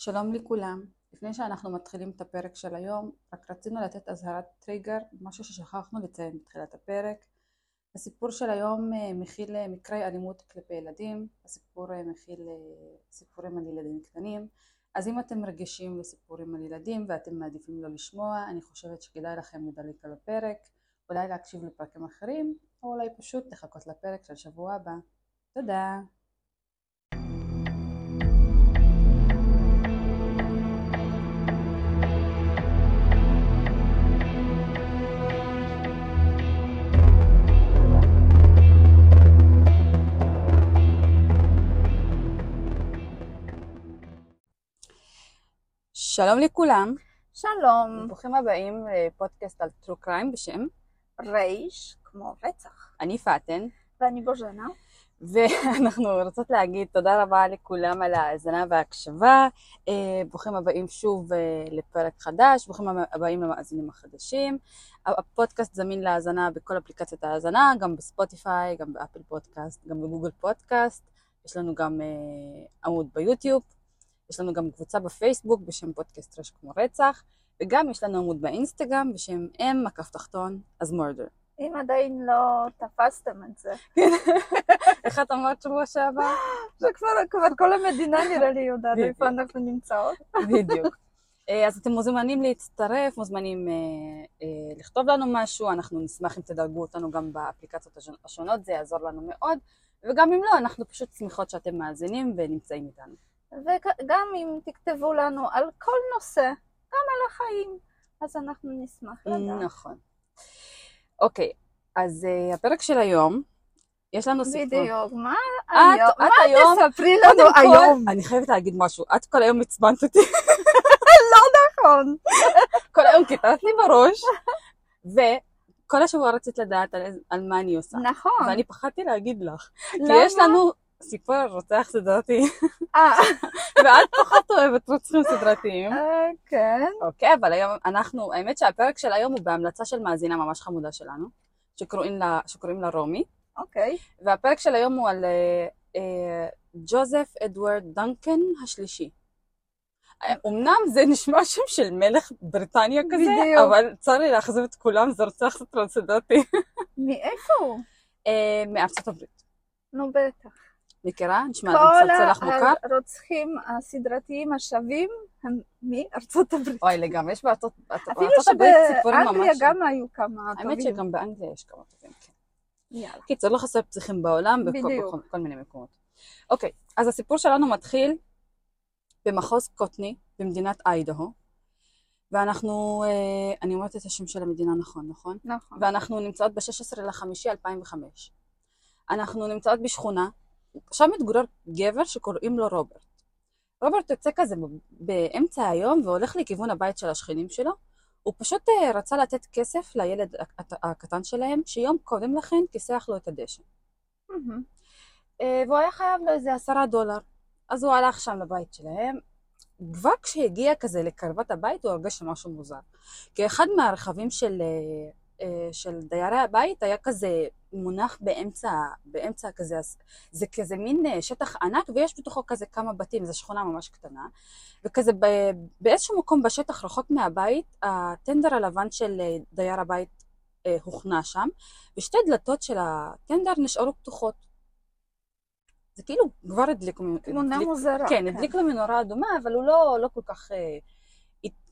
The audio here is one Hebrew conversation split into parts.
שלום לכולם, לפני שאנחנו מתחילים את הפרק של היום, רק רצינו לתת אזהרת טריגר, משהו ששכחנו לציין בתחילת הפרק. הסיפור של היום אה, מכיל אה, מקרי אלימות כלפי ילדים, הסיפור אה, מכיל סיפורים על ילדים קטנים, אז אם אתם רגישים לסיפורים על ילדים ואתם מעדיפים לא לשמוע, אני חושבת שכדאי לכם לדלק על הפרק, אולי להקשיב לפרקים אחרים, או אולי פשוט לחכות לפרק של שבוע הבא. תודה. שלום לכולם. שלום. ברוכים הבאים לפודקאסט על טרו קריים בשם רייש, כמו רצח. אני פאטן. ואני בוז'נה. ואנחנו רוצות להגיד תודה רבה לכולם על ההאזנה וההקשבה. אה, ברוכים הבאים שוב אה, לפרק חדש, ברוכים הבאים למאזינים החדשים. הפודקאסט זמין להאזנה בכל אפליקציות ההאזנה, גם בספוטיפיי, גם באפל פודקאסט, גם בגוגל פודקאסט. יש לנו גם אה, עמוד ביוטיוב. יש לנו גם קבוצה בפייסבוק בשם פודקאסט רייש כמו רצח, וגם יש לנו עמוד באינסטגרם בשם אם מקף תחתון אז מורדר. אם עדיין לא תפסתם את זה. איך את אמרת שבוע שעבר? זה כבר, כבר כל המדינה נראה לי יודעת איפה אנחנו נמצאות. בדיוק. אה, אז אתם מוזמנים להצטרף, מוזמנים אה, אה, לכתוב לנו משהו, אנחנו נשמח אם תדרגו אותנו גם באפליקציות השונות, זה יעזור לנו מאוד, וגם אם לא, אנחנו פשוט שמחות שאתם מאזינים ונמצאים איתנו. וגם אם תכתבו לנו על כל נושא, גם על החיים, אז אנחנו נשמח לדעת. נכון. אוקיי, אז uh, הפרק של היום, יש לנו סיפור. בדיוק, מה היום? את היום, תספרי לנו היום. אני חייבת להגיד משהו, את כל היום עצבנת אותי. לא נכון. כל היום קיטרת לי בראש, וכל השבוע רצית לדעת על, על מה אני עושה. נכון. ואני פחדתי להגיד לך. למה? כי יש לנו סיפור רוצח סדרתי. אה. ואת פחות אוהבת רוצחים סדרתיים. אה, כן. אוקיי, אבל היום אנחנו, האמת שהפרק של היום הוא בהמלצה של מאזינה ממש חמודה שלנו, שקוראים לה, רומי. אוקיי. והפרק של היום הוא על אה, אה, ג'וזף אדוארד דנקן השלישי. אמנם זה נשמע שם של מלך בריטניה כזה, בדיוק. אבל צר לי לאכזב את כולם, זה רוצח סדרתי. מאיפה הוא? מארצות הברית. נו בטח. מכירה? נשמע מצלצל לך מוכר? כל הרוצחים הסדרתיים השווים הם מארצות הברית. אוי, לגמרי, יש בארצות הברית סיפורים ממש... אפילו שבאנגליה גם היו כמה טובים. האמת שגם באנגליה יש כמה טובים, כן. יאללה. קיצור, לא חסר פסיכים בעולם, בכל מיני מקומות. אוקיי, אז הסיפור שלנו מתחיל במחוז קוטני, במדינת איידהו, ואנחנו, אה, אני אומרת את השם של המדינה נכון, נכון? נכון. ואנחנו נמצאות ב-16 לחמישי 2005. אנחנו נמצאות בשכונה שם מתגורר גבר שקוראים לו רוברט. רוברט יוצא כזה באמצע היום והולך לכיוון הבית של השכנים שלו. הוא פשוט אה, רצה לתת כסף לילד הקטן שלהם, שיום קודם לכן כיסח לו את הדשא. Mm-hmm. והוא היה חייב לו איזה עשרה דולר. אז הוא הלך שם לבית שלהם. כבר כשהגיע כזה לקרבת הבית הוא הרגש שמשהו מוזר. כי אחד מהרכבים של אה, אה, של דיירי הבית היה כזה מונח באמצע, באמצע כזה, זה כזה מין אה, שטח ענק ויש בתוכו כזה כמה בתים, זו שכונה ממש קטנה, וכזה באיזשהו מקום בשטח רחוק מהבית, הטנדר הלבן של אה, דייר הבית הוכנע שם, ושתי דלתות של הטנדר נשארו פתוחות. זה כאילו כבר הדליק... תמונה מוזרה. כן, הדליק לו מנורה אדומה, אבל הוא לא, לא כל כך...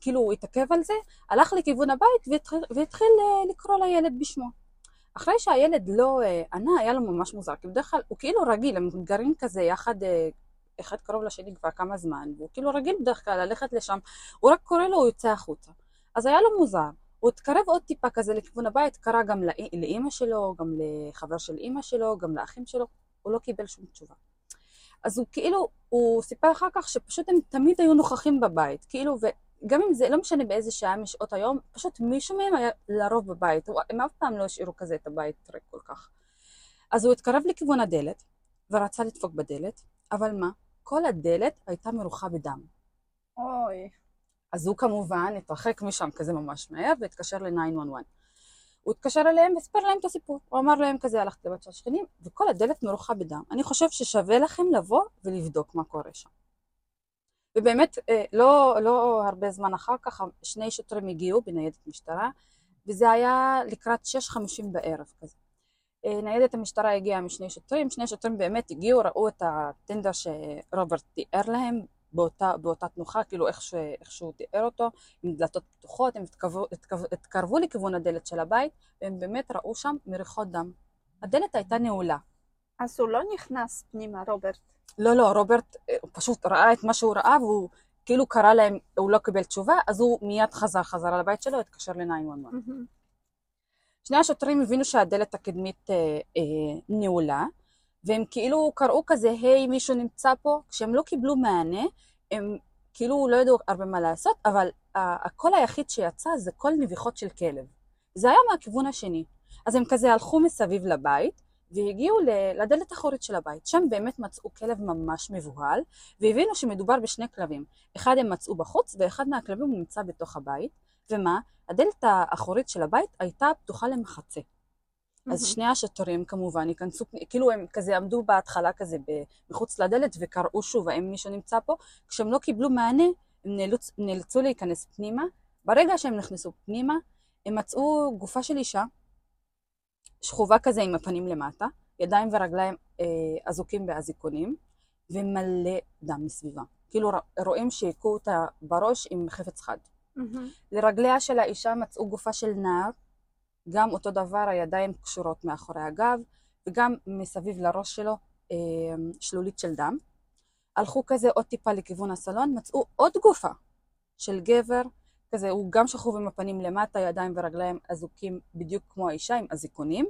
כאילו הוא התעכב על זה, הלך לכיוון הבית והתחיל, והתחיל אה, לקרוא לילד בשמו. אחרי שהילד לא אה, ענה, היה לו ממש מוזר, כי בדרך כלל הוא כאילו רגיל, הם גרים כזה יחד, אה, אחד קרוב לשני כבר כמה זמן, והוא כאילו רגיל בדרך כלל ללכת לשם, הוא רק קורא לו, הוא יוצא החוצה. אז היה לו מוזר. הוא התקרב עוד טיפה כזה לכיוון הבית, קרא גם לאימא שלו, גם לחבר של אימא שלו, גם לאחים שלו, הוא לא קיבל שום תשובה. אז הוא כאילו, הוא סיפר אחר כך שפשוט הם תמיד היו נוכחים בבית, כאילו, גם אם זה לא משנה באיזה שעה משעות היום, פשוט מישהו מהם היה לרוב בבית, הם אף פעם לא השאירו כזה את הבית ריק כל כך. אז הוא התקרב לכיוון הדלת, ורצה לדפוק בדלת, אבל מה? כל הדלת הייתה מרוחה בדם. אוי. אז הוא כמובן התרחק משם כזה ממש מהר, והתקשר ל-911. הוא התקשר אליהם וסיפר להם את הסיפור. הוא אמר להם כזה, הלכתי לבת של השכנים, וכל הדלת מרוחה בדם. אני חושב ששווה לכם לבוא ולבדוק מה קורה שם. ובאמת, אה, לא, לא הרבה זמן אחר כך, שני שוטרים הגיעו בניידת משטרה, וזה היה לקראת 6.50 בערב כזה. אה, ניידת המשטרה הגיעה עם שני שוטרים, שני שוטרים באמת הגיעו, ראו את הטנדר שרוברט תיאר להם באותה, באותה תנוחה, כאילו איך, ש, איך שהוא תיאר אותו, עם דלתות פתוחות, הם התקרבו, התקרבו, התקרבו לכיוון הדלת של הבית, והם באמת ראו שם מריחות דם. הדלת הייתה נעולה. אז הוא לא נכנס פנימה, רוברט. לא, לא, רוברט אה, פשוט ראה את מה שהוא ראה, והוא כאילו קרא להם, הוא לא קיבל תשובה, אז הוא מיד חזר חזרה לבית שלו, התקשר ל-911. שני השוטרים הבינו שהדלת הקדמית אה, אה, נעולה, והם כאילו קראו כזה, היי, מישהו נמצא פה? כשהם לא קיבלו מענה, הם כאילו לא ידעו הרבה מה לעשות, אבל הקול היחיד שיצא זה קול נביחות של כלב. זה היה מהכיוון השני. אז הם כזה הלכו מסביב לבית, והגיעו לדלת האחורית של הבית. שם באמת מצאו כלב ממש מבוהל, והבינו שמדובר בשני כלבים. אחד הם מצאו בחוץ, ואחד מהכלבים נמצא בתוך הבית. ומה? הדלת האחורית של הבית הייתה פתוחה למחצה. אז שני השוטרים כמובן ייכנסו, כאילו הם כזה עמדו בהתחלה כזה מחוץ לדלת וקראו שוב האם מישהו נמצא פה, כשהם לא קיבלו מענה הם נאלצ, נאלצו להיכנס פנימה, ברגע שהם נכנסו פנימה הם מצאו גופה של אישה, שכובה כזה עם הפנים למטה, ידיים ורגליים אה, אזוקים באזיקונים ומלא דם מסביבה, כאילו רואים שהכו אותה בראש עם חפץ חד. Mm-hmm. לרגליה של האישה מצאו גופה של נער גם אותו דבר, הידיים קשורות מאחורי הגב, וגם מסביב לראש שלו אה, שלולית של דם. הלכו כזה עוד טיפה לכיוון הסלון, מצאו עוד גופה של גבר, כזה, הוא גם שכוב עם הפנים למטה, ידיים ורגליים אזוקים בדיוק כמו האישה, עם אזיקונים,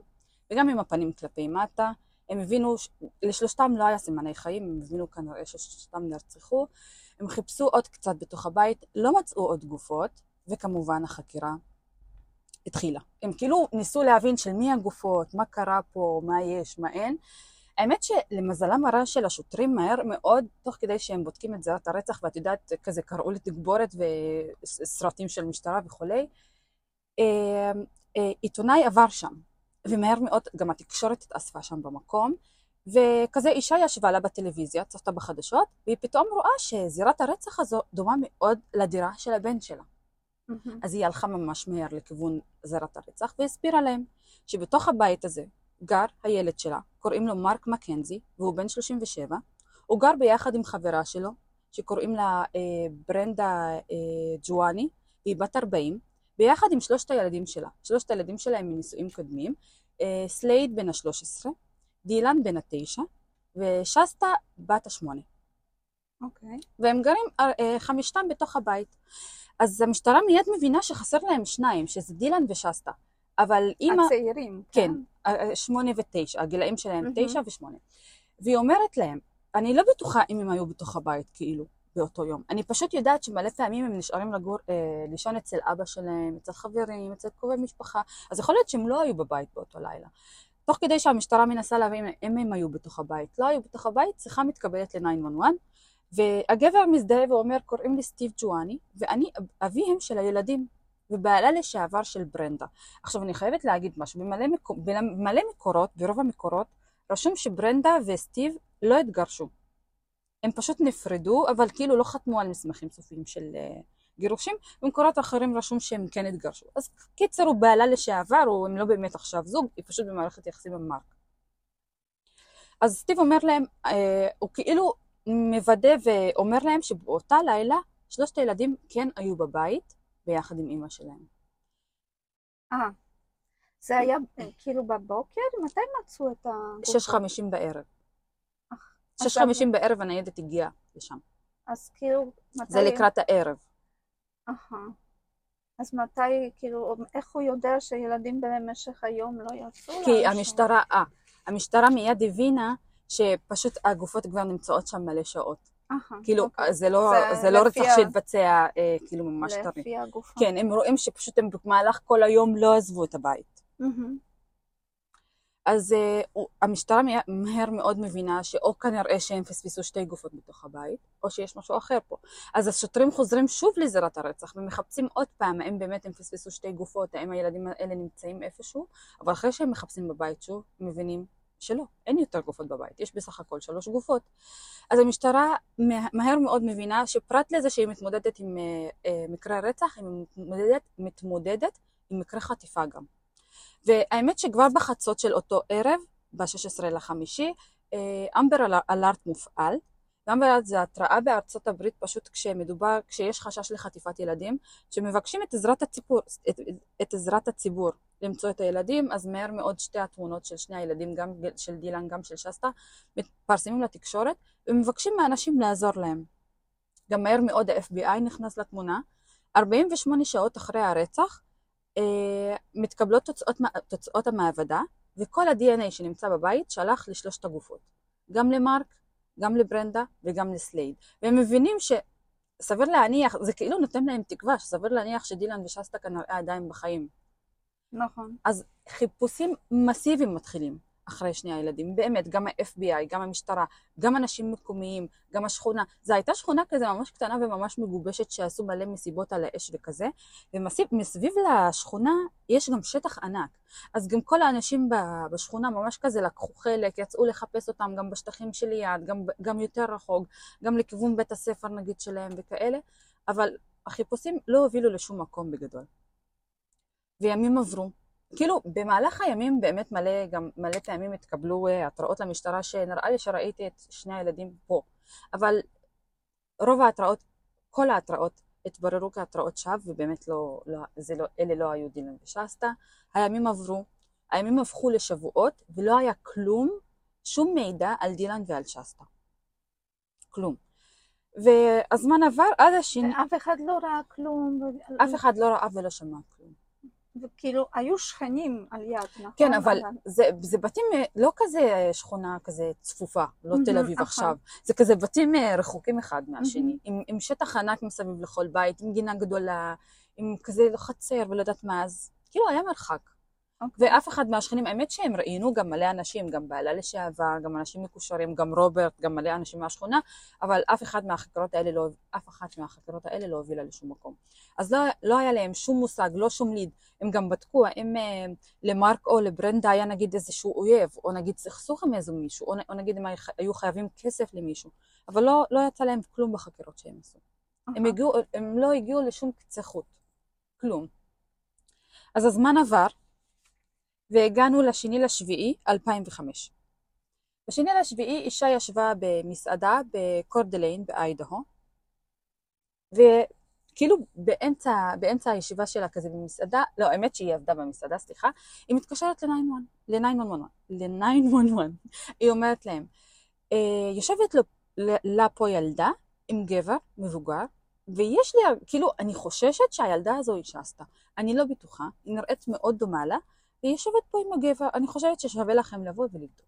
וגם עם הפנים כלפי מטה. הם הבינו, לשלושתם לא היה סימני חיים, הם הבינו כנראה ששלושתם נרצחו. הם חיפשו עוד קצת בתוך הבית, לא מצאו עוד גופות, וכמובן החקירה התחילה. הם כאילו ניסו להבין של מי הגופות, מה קרה פה, מה יש, מה אין. האמת שלמזלם הרע של השוטרים מהר מאוד, תוך כדי שהם בודקים את זירת הרצח, ואת יודעת, כזה קראו לתגבורת וסרטים של משטרה וכולי, אה, אה, עיתונאי עבר שם, ומהר מאוד גם התקשורת התאספה שם במקום, וכזה אישה ישבה לה בטלוויזיה, צפתה בחדשות, והיא פתאום רואה שזירת הרצח הזו דומה מאוד לדירה של הבן שלה. Mm-hmm. אז היא הלכה ממש מהר לכיוון זירת הרצח והסבירה להם שבתוך הבית הזה גר הילד שלה, קוראים לו מרק מקנזי, והוא בן 37, הוא גר ביחד עם חברה שלו, שקוראים לה אה, ברנדה אה, ג'ואני, והיא בת 40, ביחד עם שלושת הילדים שלה. שלושת הילדים שלה הם מנישואים קודמים, אה, סלייד בן ה-13, דילן בן ה-9, ושסטה בת ה-8. אוקיי. Okay. והם גרים אה, חמישתם בתוך הבית. אז המשטרה מיד מבינה שחסר להם שניים, שזה דילן ושסטה. אבל אימא... הצעירים. כן, כן שמונה ותשע, הגילאים שלהם. תשע ושמונה. והיא אומרת להם, אני לא בטוחה אם הם היו בתוך הבית, כאילו, באותו יום. אני פשוט יודעת שמלא פעמים הם נשארים לגור, אה, לישון אצל אבא שלהם, אצל חברים, אצל קרובי משפחה, אז יכול להיות שהם לא היו בבית באותו לילה. תוך כדי שהמשטרה מנסה להבין אם הם היו בתוך הבית. לא היו בתוך הבית, שיחה מתקבלת ל-911, והגבר מזדהה ואומר, קוראים לי סטיב ג'ואני, ואני אביהם של הילדים, ובעלה לשעבר של ברנדה. עכשיו אני חייבת להגיד משהו, במלא, מקור... במלא מקורות, ברוב המקורות, רשום שברנדה וסטיב לא התגרשו. הם פשוט נפרדו, אבל כאילו לא חתמו על מסמכים סופיים של uh, גירושים, במקורות אחרים רשום שהם כן התגרשו. אז קיצר הוא בעלה לשעבר, או הם לא באמת עכשיו זוג, היא פשוט במערכת יחסים עם מרק. אז סטיב אומר להם, uh, הוא כאילו מוודא ואומר להם שבאותה לילה שלושת הילדים כן היו בבית ביחד עם אימא שלהם. אה, זה היה כאילו בבוקר? מתי מצאו את ה... שש חמישים בערב. שש חמישים בערב הניידת הגיעה לשם. אז כאילו, מתי... זה לקראת הערב. אהה. אז מתי, כאילו, איך הוא יודע שילדים במשך היום לא יצאו? כי המשטרה, אה, המשטרה מיד הבינה שפשוט הגופות כבר נמצאות שם מלא שעות. כאילו, אוקיי. זה לא, זה, זה לא רצח שהתבצע אה, כאילו ממש טרי. לפי הגופה. כן, הם רואים שפשוט הם במהלך כל היום לא עזבו את הבית. אז uh, המשטרה מהר מאוד מבינה שאו כנראה שהם פספסו שתי גופות בתוך הבית, או שיש משהו אחר פה. אז השוטרים חוזרים שוב לזירת הרצח ומחפשים עוד פעם האם באמת הם פספסו שתי גופות, האם הילדים האלה נמצאים איפשהו, אבל אחרי שהם מחפשים בבית שוב, מבינים שלא, אין יותר גופות בבית, יש בסך הכל שלוש גופות. אז המשטרה מה- מהר מאוד מבינה שפרט לזה שהיא מתמודדת עם אה, אה, מקרה רצח, היא מתמודדת, מתמודדת עם מקרה חטיפה גם. והאמת שכבר בחצות של אותו ערב, ב-16 לחמישי, אה, אמבר אל- אלארט מופעל. ואמבר אלארט זה התראה בארצות הברית פשוט כשמדובר, כשיש חשש לחטיפת ילדים, שמבקשים את עזרת הציבור, את, את עזרת הציבור למצוא את הילדים, אז מהר מאוד שתי התמונות של שני הילדים, גם של דילן, גם של שסטה, מתפרסמים לתקשורת, ומבקשים מאנשים לעזור להם. גם מהר מאוד ה-FBI נכנס לתמונה. 48 שעות אחרי הרצח, אה, מתקבלות תוצאות, תוצאות המעבדה, וכל ה-DNA שנמצא בבית שלח לשלושת הגופות. גם למרק, גם לברנדה וגם לסלייד. והם מבינים שסביר להניח, זה כאילו נותן להם תקווה, שסביר להניח שדילן ושסטה כנראה עדיין בחיים. נכון. אז חיפושים מסיביים מתחילים אחרי שני הילדים, באמת, גם ה-FBI, גם המשטרה, גם אנשים מקומיים, גם השכונה. זו הייתה שכונה כזה ממש קטנה וממש מגובשת שעשו מלא מסיבות על האש וכזה, ומסביב לשכונה יש גם שטח ענק. אז גם כל האנשים בשכונה ממש כזה לקחו חלק, יצאו לחפש אותם גם בשטחים שליד, גם, גם יותר רחוק, גם לכיוון בית הספר נגיד שלהם וכאלה, אבל החיפושים לא הובילו לשום מקום בגדול. וימים עברו. כאילו, במהלך הימים באמת מלא, גם מלא פעמים התקבלו אה, התראות למשטרה שנראה לי שראיתי את שני הילדים פה. אבל רוב ההתראות, כל ההתראות התבררו כהתראות שווא, ובאמת לא, לא, זה לא, אלה לא היו דילן ושסטה. הימים עברו, הימים הפכו לשבועות, ולא היה כלום, שום מידע על דילן ועל שסטה. כלום. והזמן עבר עד השני, ואף אחד לא ראה כלום. אף אחד לא ראה ולא שמע כלום. וכאילו, היו שכנים על יד, נכון? כן, אבל זה, זה בתים לא כזה שכונה כזה צפופה, לא מהמם, תל אביב נכון. עכשיו. זה כזה בתים אה, רחוקים אחד מהשני, מהמם. עם, עם שטח ענק מסביב לכל בית, עם גינה גדולה, עם כזה חצר ולא יודעת מה, אז כאילו היה מרחק. אוקיי. ואף אחד מהשכנים, האמת שהם ראיינו גם מלא אנשים, גם בעלה לשעבר, גם אנשים מקושרים, גם רוברט, גם מלא אנשים מהשכונה, אבל אף אחד מהחקירות האלה לא, אף אחת מהחקירות האלה לא הובילה לשום מקום. אז לא, לא היה להם שום מושג, לא שום ליד. הם גם בדקו האם אה, למרק או לברנדה היה נגיד איזשהו אויב, או נגיד סכסוך עם איזה מישהו, או, או נגיד הם היו חייבים כסף למישהו, אבל לא, לא יצא להם כלום בחקירות שהם עשו. הם, אהה. הגיעו, הם לא הגיעו לשום קצה חוט, כלום. אז הזמן עבר, והגענו לשני לשביעי 2005. בשני לשביעי אישה ישבה במסעדה בקורדליין באיידהו, וכאילו באמצע, באמצע הישיבה שלה כזה במסעדה, לא, האמת שהיא עבדה במסעדה, סליחה, היא מתקשרת ל-911, ל-911, היא אומרת להם, "אה, יושבת לו, לה פה ילדה עם גבר מבוגר, ויש לי, כאילו, אני חוששת שהילדה הזו היא שסטה. אני לא בטוחה, היא נראית מאוד דומה לה, והיא יושבת פה עם הגבר, אני חושבת ששווה לכם לבוא ולבדוק.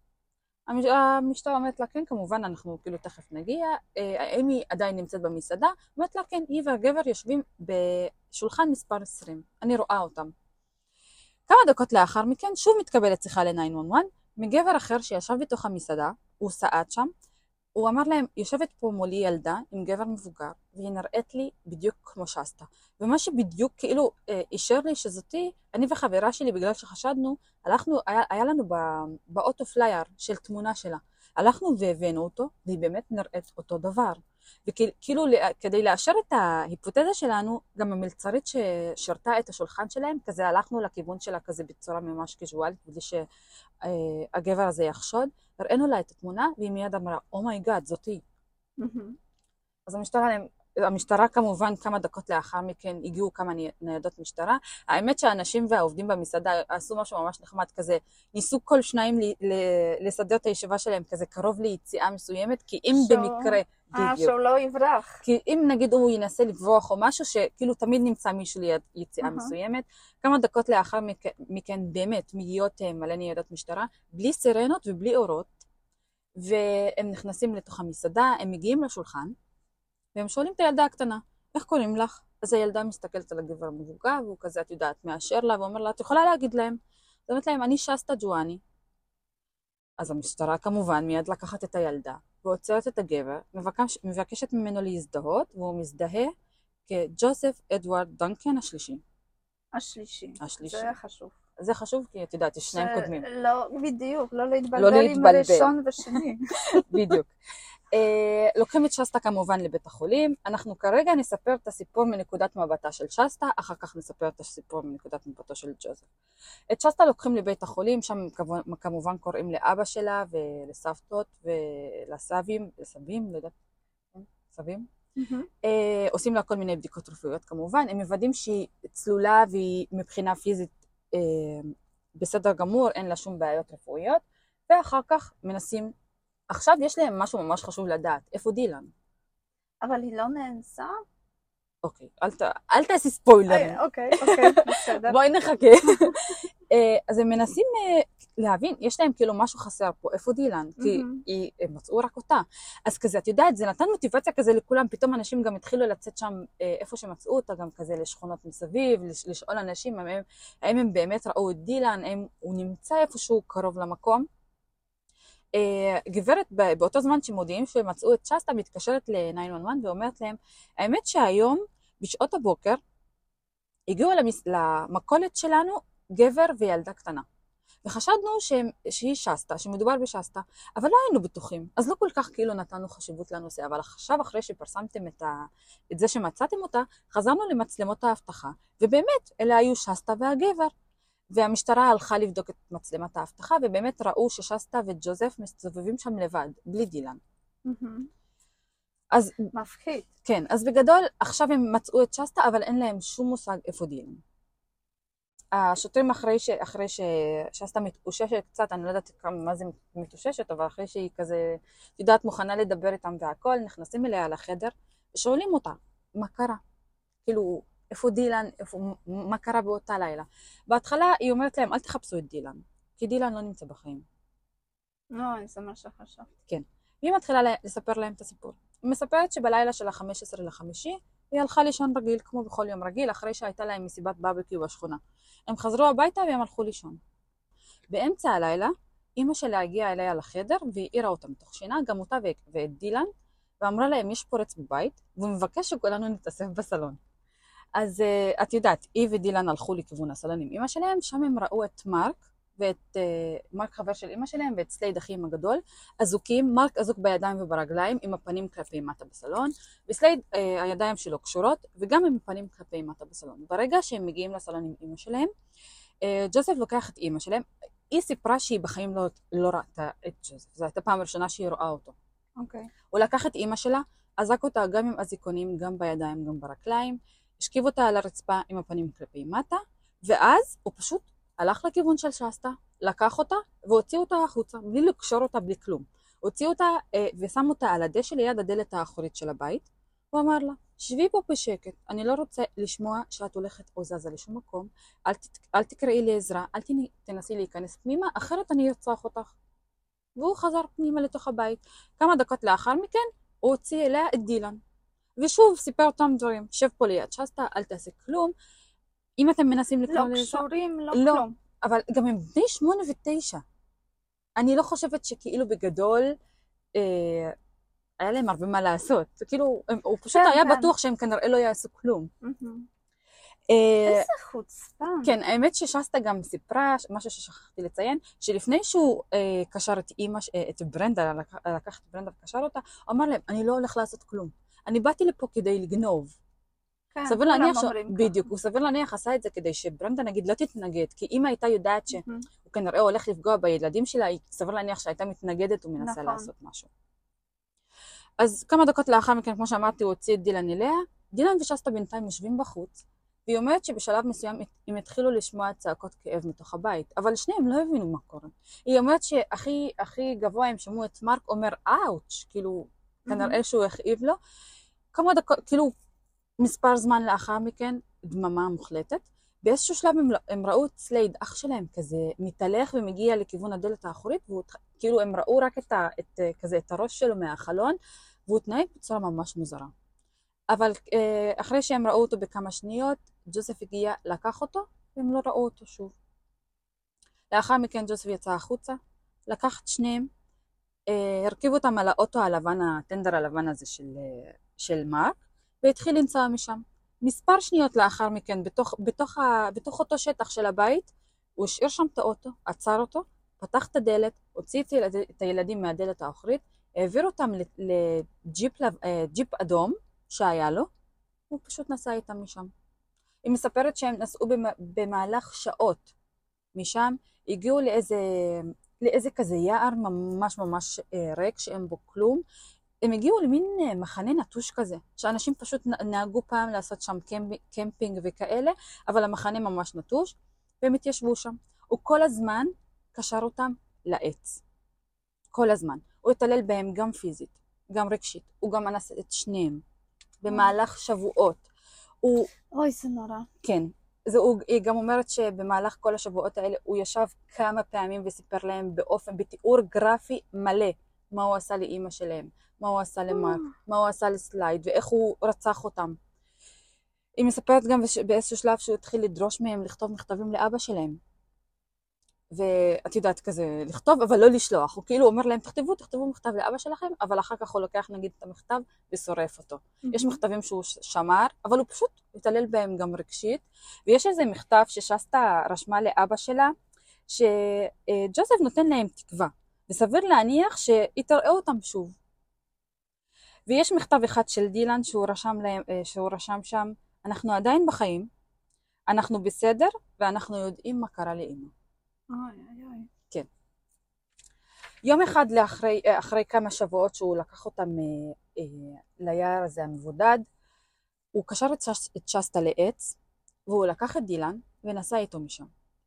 המש- המשטרה אומרת לה, כן, כמובן, אנחנו כאילו תכף נגיע. אה, היא עדיין נמצאת במסעדה? אומרת לה, כן, היא והגבר יושבים בשולחן מספר 20. אני רואה אותם. כמה דקות לאחר מכן, שוב מתקבלת שיחה ל-911 מגבר אחר שישב בתוך המסעדה, הוא סעד שם, הוא אמר להם, יושבת פה מולי ילדה עם גבר מבוגר, והיא נראית לי בדיוק כמו שסטה. ומה שבדיוק כאילו אה, אישר לי שזאתי, אני וחברה שלי, בגלל שחשדנו, הלכנו, היה, היה לנו באוטו פלייר של תמונה שלה. הלכנו והבאנו אותו, והיא באמת נראית אותו דבר. וכאילו, כדי לאשר את ההיפותזה שלנו, גם המלצרית ששירתה את השולחן שלהם, כזה הלכנו לכיוון שלה כזה בצורה ממש קז'ואלית, כדי שהגבר הזה יחשוד. הראינו לה את התמונה, והיא מיד אמרה, oh my god, זאתי. מהמם. אז המשטרה, המשטרה כמובן כמה דקות לאחר מכן הגיעו כמה ניידות משטרה. האמת שהאנשים והעובדים במסעדה עשו משהו ממש נחמד כזה, ניסו כל שניים ל- ל- לסדר את הישיבה שלהם כזה קרוב ליציאה מסוימת, כי אם שהוא- במקרה, אה, בדיוק, שהוא לא יברח. כי אם נגיד הוא ינסה לברוח או משהו, שכאילו תמיד נמצא מישהו ליד יציאה אהה. מסוימת. כמה דקות לאחר מכן, מכן באמת מגיעות אה, מלא ניידות משטרה, בלי סירנות ובלי אורות, והם נכנסים לתוך המסעדה, הם מגיעים לשולחן, והם שואלים את הילדה הקטנה, איך קוראים לך? אז הילדה מסתכלת על הגבר המבוגר, והוא כזה, את יודעת, מאשר לה, ואומר לה, את יכולה להגיד להם. אז אומרת להם, אני שסטה ג'ואני. אז המשטרה כמובן מיד לקחת את הילדה, ועוצרת את הגבר, מבקש, מבקשת ממנו להזדהות, והוא מזדהה כג'וזף אדוארד דנקן השלישי. השלישי. השלישי. זה היה חשוב. זה חשוב, כי את יודעת, יש שניים קודמים. לא, בדיוק, לא להתבלבל לא עם להתבלבל. הראשון ושני. בדיוק. אה, לוקחים את שסטה כמובן לבית החולים. אנחנו כרגע נספר את הסיפור מנקודת מבטה של שסטה, אחר כך נספר את הסיפור מנקודת מבטו של ג'וזף. את שסטה לוקחים לבית החולים, שם כמובן- קוראים לאבא שלה ולסבתות ולסבים, לסבים, לא יודעת, סבים. מהמם. אה, עושים לה כל מיני בדיקות רפואיות כמובן, הם מוודאים שהיא צלולה והיא מבחינה פיזית בסדר גמור, אין לה שום בעיות רפואיות, ואחר כך מנסים, עכשיו יש להם משהו ממש חשוב לדעת, איפה דילן? אבל היא לא נאנסה? אוקיי, אל, ת, אל תעשי ספוילרים, אה, אוקיי, אוקיי, בסדר. בואי נחכה. אה, אז הם מנסים אה, להבין, יש להם כאילו משהו חסר פה, איפה דילן? כי. היא, הם מצאו רק אותה. אז כזה, את יודעת, זה נתן מוטיבציה כזה לכולם, פתאום אנשים גם התחילו לצאת שם, איפה שמצאו אותה, גם כזה לשכונות מסביב, לש, לשאול אנשים האם, הם- האם הם באמת ראו את דילן, האם הוא נמצא איפשהו קרוב למקום. אה, גברת באותו זמן שמודיעים שמצאו את שסטה מתקשרת ל-911 ואומרת להם, האמת שהיום בשעות הבוקר הגיעו למס... למכולת שלנו גבר וילדה קטנה. וחשדנו שהם, שהיא שסטה, שמדובר בשסטה, אבל לא היינו בטוחים, אז לא כל כך כאילו נתנו חשיבות לנושא, אבל עכשיו אחרי שפרסמתם את, ה... את זה שמצאתם אותה, חזרנו למצלמות האבטחה, ובאמת, אלה היו שסטה והגבר. והמשטרה הלכה לבדוק את מצלמת האבטחה, ובאמת ראו ששסטה וג'וזף מסתובבים שם לבד, בלי דילן. אז מפחיד. כן, אז בגדול, עכשיו הם מצאו את שסטה, אבל אין להם שום מושג איפה דילן. השוטרים אחרי, ש... אחרי ששסטה מתאוששת קצת, אני לא יודעת כמה, מה זה מתאוששת, אבל אחרי שהיא כזה, את יודעת, מוכנה לדבר איתם והכל, נכנסים אליה לחדר ושואלים אותה, מה קרה? כאילו, איפה דילן, איפה, מה קרה באותה לילה? בהתחלה היא אומרת להם, אל תחפשו את דילן, כי דילן לא נמצא בחיים. לא, זה מה שחשבתי. והיא מתחילה לספר להם את הסיפור. היא מספרת שבלילה של ה-15 לחמישי, היא הלכה לישון רגיל, כמו בכל יום רגיל, אחרי שהייתה להם מסיבת ברבקיו בשכונה. הם חזרו הביתה והם הלכו לישון. באמצע הלילה, אימא שלה הגיעה אליה לחדר והעירה אותה מתוך שינה, גם אותה ואת דילן, ואמרה להם, יש פורץ בבית, והוא מבקש שכולנו נתאסף בסלון. אז uh, את יודעת, היא ודילן הלכו לכיוון הסלון עם אימא שלהם, שם הם ראו את מרק, ואת uh, מרק חבר של אימא שלהם, ואת סלייד אחיהם הגדול, אזוקים, מרק אזוק בידיים וברגליים, עם הפנים כלפי מטה בסלון, וסלייד uh, הידיים שלו קשורות, וגם עם הפנים כלפי מטה בסלון. ברגע שהם מגיעים לסלון עם אימא שלהם, uh, ג'וזף לוקח את אימא שלהם, היא סיפרה שהיא בחיים לא, לא ראתה את ג'וזף, זו הייתה פעם ראשונה שהיא רואה אותו. אוקיי. הוא לקח את אימא שלה, אזק אותה גם עם אזיקונים, גם בידיים, גם ברגליים, השכיב אותה על הרצפה עם הפנים כלפי מטה, ואז הוא פשוט הלך לכיוון של שסטה, לקח אותה והוציא אותה החוצה, בלי לקשור אותה, בלי כלום. הוציא אותה אה, ושם אותה על הדשא ליד הדלת האחורית של הבית, הוא אמר לה, שבי פה בשקט, אני לא רוצה לשמוע שאת הולכת או זזה לשום מקום, אל, ת, אל תקראי לי עזרה, אל תנסי להיכנס פנימה, אחרת אני ארצח אותך. והוא חזר פנימה לתוך הבית. כמה דקות לאחר מכן, הוא הוציא אליה את דילן. ושוב, סיפר אותם דברים, שב פה ליד שסטה, אל תעשה כלום. אם אתם מנסים לקרוא לא לזה... קשורים, לא לא. כלום. אבל גם הם בני שמונה ותשע. אני לא חושבת שכאילו בגדול אה, היה להם הרבה מה לעשות. כאילו, הם, הוא פשוט כן, היה כן. בטוח שהם כנראה לא יעשו כלום. אה, איזה חוצפה. כן, האמת ששסטה גם סיפרה, משהו ששכחתי לציין, שלפני שהוא אה, קשר את אימא, אה, את ברנדה, לקח, לקח את ברנדה וקשר אותה, אמר להם, אני לא הולך לעשות כלום. אני באתי לפה כדי לגנוב. כן, סביר להניח, ש... בדיוק, הוא סביר להניח עשה את זה כדי שברנדה נגיד לא תתנגד, כי אם הייתה יודעת שהוא. כנראה הולך לפגוע בילדים שלה, היא סביר להניח שהייתה מתנגדת ומנסה נכון. לעשות משהו. אז כמה דקות לאחר מכן, כמו שאמרתי, הוא הוציא את דילן אליה, דילן ושסטה בינתיים יושבים בחוץ, והיא אומרת שבשלב מסוים הם התחילו לשמוע צעקות כאב מתוך הבית, אבל שניהם לא הבינו מה קורה. היא אומרת שהכי הכי גבוה הם שמעו את מרק אומר אאוץ', כאילו כנראה שהוא הכאיב לו. כמה דקות, כאילו מספר זמן לאחר מכן, דממה מוחלטת. באיזשהו שלב הם, הם ראו את סלייד, אח שלהם, כזה מתהלך ומגיע לכיוון הדלת האחורית, והוא, כאילו הם ראו רק את, ה, את, כזה, את הראש שלו מהחלון, והוא התנהג בצורה ממש מוזרה. אבל אה, אחרי שהם ראו אותו בכמה שניות, ג'וזף הגיע, לקח אותו, והם לא ראו אותו שוב. לאחר מכן ג'וזף יצא החוצה, לקח את שניהם, אה, הרכיב אותם על האוטו הלבן, הטנדר הלבן הזה של, אה, של מרק, והתחיל לנסוע משם. מספר שניות לאחר מכן, בתוך, בתוך, ה, בתוך אותו שטח של הבית, הוא השאיר שם את האוטו, עצר אותו, פתח את הדלת, הוציא את, הילד, את הילדים מהדלת האחורית, העביר אותם לג'יפ לב- אה, אדום שהיה לו, הוא פשוט נסע איתם משם. היא מספרת שהם נסעו במ- במהלך שעות משם, הגיעו לאיזה, לאיזה כזה יער ממש ממש אה, ריק שאין בו כלום. הם הגיעו למין אה, מחנה נטוש כזה, שאנשים פשוט נהגו פעם לעשות שם קמפ, קמפינג וכאלה, אבל המחנה ממש נטוש, והם התיישבו שם. הוא כל הזמן קשר אותם לעץ. כל הזמן. הוא התעלל בהם גם פיזית, גם רגשית. הוא גם אנס את שניהם. במהלך שבועות. הוא, אוי, זה נורא. כן. זה, הוא, היא גם אומרת שבמהלך כל השבועות האלה הוא ישב כמה פעמים וסיפר להם באופן, בתיאור גרפי מלא, מה הוא עשה לאימא שלהם, מה הוא עשה למרק, מה הוא עשה לסלייד, ואיך הוא רצח אותם. היא מספרת גם באיזשהו שלב שהוא התחיל לדרוש מהם לכתוב מכתבים לאבא שלהם. ואת יודעת, כזה, לכתוב, אבל לא לשלוח. הוא כאילו אומר להם, תכתבו, תכתבו מכתב לאבא שלכם, אבל אחר כך הוא לוקח נגיד את המכתב ושורף אותו. יש מכתבים שהוא שמר, אבל הוא פשוט התעלל בהם גם רגשית. ויש איזה מכתב ששסטה רשמה לאבא שלה, שג'וזף נותן להם תקווה, וסביר להניח שהיא תראה אותם שוב. ויש מכתב אחד של דילן שהוא רשם, להם, אה, שהוא רשם שם, אנחנו עדיין בחיים, אנחנו בסדר, ואנחנו יודעים מה קרה. אוי, אוי, אוי. יום אחד לאחרי, אה, אחרי כמה שבועות שהוא לקח אותם אה, ליער הזה המבודד, הוא קשר את, שס, את שסטה לעץ, והוא לקח את דילן ונסע איתו משם.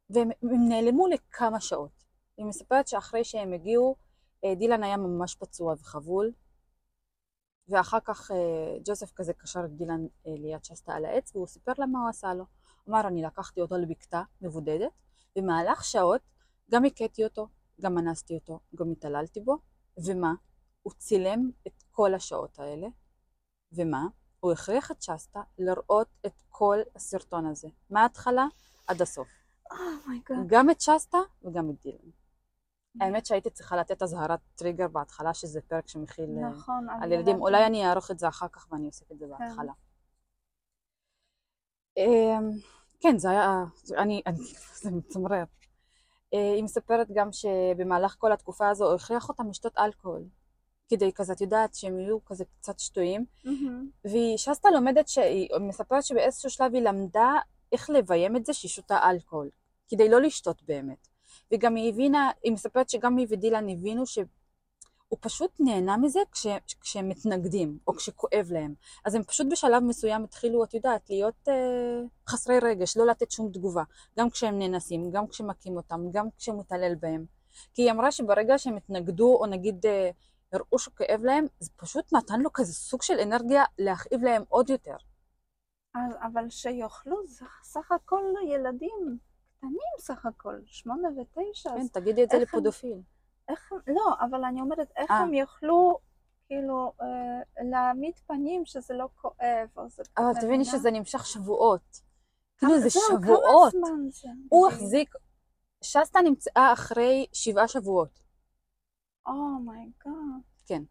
והם הם נעלמו לכמה שעות. היא מספרת שאחרי שהם הגיעו, אה, דילן היה ממש פצוע וחבול, ואחר כך אה, ג'וזף כזה קשר את דילן אה, ליד שסטה על העץ, והוא סיפר לה מה הוא עשה לו. אמר, אני לקחתי אותו לבקתה מבודדת, במהלך שעות גם היכה אותו, גם אנס אותו, גם התעללתי בו, ומה? הוא צילם את כל השעות האלה, ומה? הוא הכריח את שסטה לראות את כל הסרטון הזה, מההתחלה עד הסוף. oh my god. גם את שסטה וגם את דילן. האמת שהייתי צריכה לתת אזהרת טריגר בהתחלה, שזה פרק שמכיל אה, נכון. על ילדים. אולי אני אערוך את זה אחר כך ואני אוסיף את זה כן. בהתחלה. אמ, כן, זה היה, אני, זה מצמרר. אה, היא מספרת גם שבמהלך כל התקופה הזו הוא הכריח אותם לשתות אלכוהול. כדי כזה, את יודעת, שהם יהיו כזה קצת שטויים. מהמם. והיא שסטה לומדת, שהיא מספרת שבאיזשהו שלב היא למדה איך לביים את זה שהיא שותה אלכוהול, כדי לא לשתות באמת. וגם היא הבינה, היא מספרת שגם היא ודילן הבינו שהוא פשוט נהנה מזה כש, כשהם מתנגדים, או כשכואב להם. אז הם פשוט בשלב מסוים התחילו, את יודעת, להיות אה, חסרי רגש, לא לתת שום תגובה. גם כשהם נאנסים, גם כשמכים אותם, גם כשמתעלל בהם. כי היא אמרה שברגע שהם התנגדו, או נגיד אה, הראו שכואב להם, זה פשוט נתן לו כזה סוג של אנרגיה להכאיב להם עוד יותר. אז- אבל שיאכלו, זה סך הכל ילדים קטנים סך הכל, שמונה ותשע. כן, תגידי את זה לפודופיל. איך הם, לא, אבל אני אומרת, איך אה. הם יוכלו, כאילו, אה, להעמיד פנים שזה לא כואב, או זה... אבל תביני? שזה נמשך שבועות. כאילו זה שבועות. הוא החזיק, שסטה נמצאה אחרי שבעה שבועות. oh my god.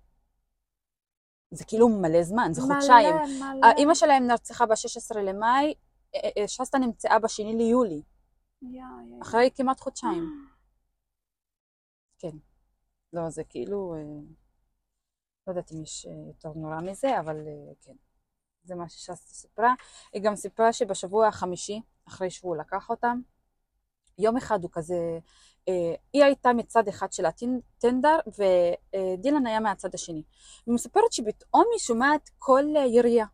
זה כאילו מלא זמן, זה מלא, חודשיים. מלא. האימא שלהם נרצחה ב-16 למאי, אה, אה, שסטה נמצאה ב-2 ליולי. אחרי כמעט חודשיים. כן. לא, זה כאילו, אה, לא יודעת אם יש אה, יותר נורא מזה, אבל אה, כן. זה מה ששסטה סיפרה. היא גם סיפרה שבשבוע החמישי, אחרי שהוא לקח אותם, יום אחד הוא כזה, אה, היא הייתה מצד אחד של הטנדר ודילן היה מהצד השני. היא מספרת שפתאום היא שומעת אה, ירייה.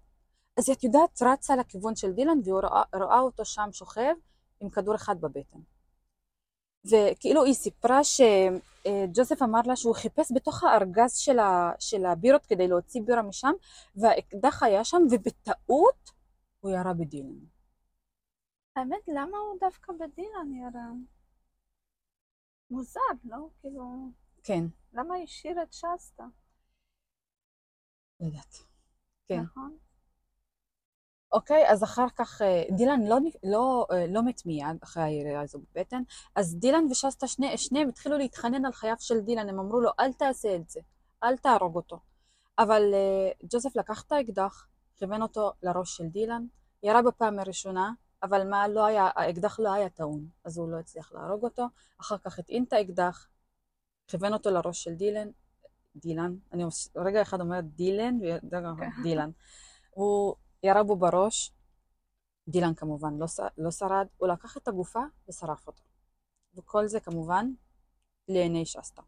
אז את יודעת, רצה לכיוון של דילן והיא רואה, רואה אותו שם שוכב עם כדור אחד בבטן. וכאילו היא סיפרה שג'וזף אמר לה שהוא חיפש בתוך הארגז של, ה, של הבירות כדי להוציא בירה משם, והאקדח היה שם, ובטעות הוא ירה בדילן. האמת, למה הוא דווקא בדילן ירה? מוזר, לא? כאילו, כן, למה השאיר את שסטה? לא יודעת. כן. נכון? אוקיי, אז אחר כך אה, דילן לא, לא, אה, לא מת מיד אחרי הירייה הזו בבטן, אז דילן ושסטה שני, שניהם התחילו להתחנן על חייו של דילן, הם אמרו לו אל תעשה את זה, אל תהרוג אותו. אבל אה, ג'וזף לקח את האקדח, כיוון אותו לראש של דילן, ירה בפעם הראשונה, אבל מה, לא היה, האקדח לא היה טעון, אז הוא לא הצליח להרוג אותו. אחר כך הטעין את האקדח, כיוון אותו לראש של דילן, דילן, אני רגע אחד אומרת דילן, ורגע כן. דילן. הוא ירה בו בראש, דילן כמובן לא, לא שרד, הוא לקח את הגופה ושרף אותה. וכל זה כמובן לעיני שסטה.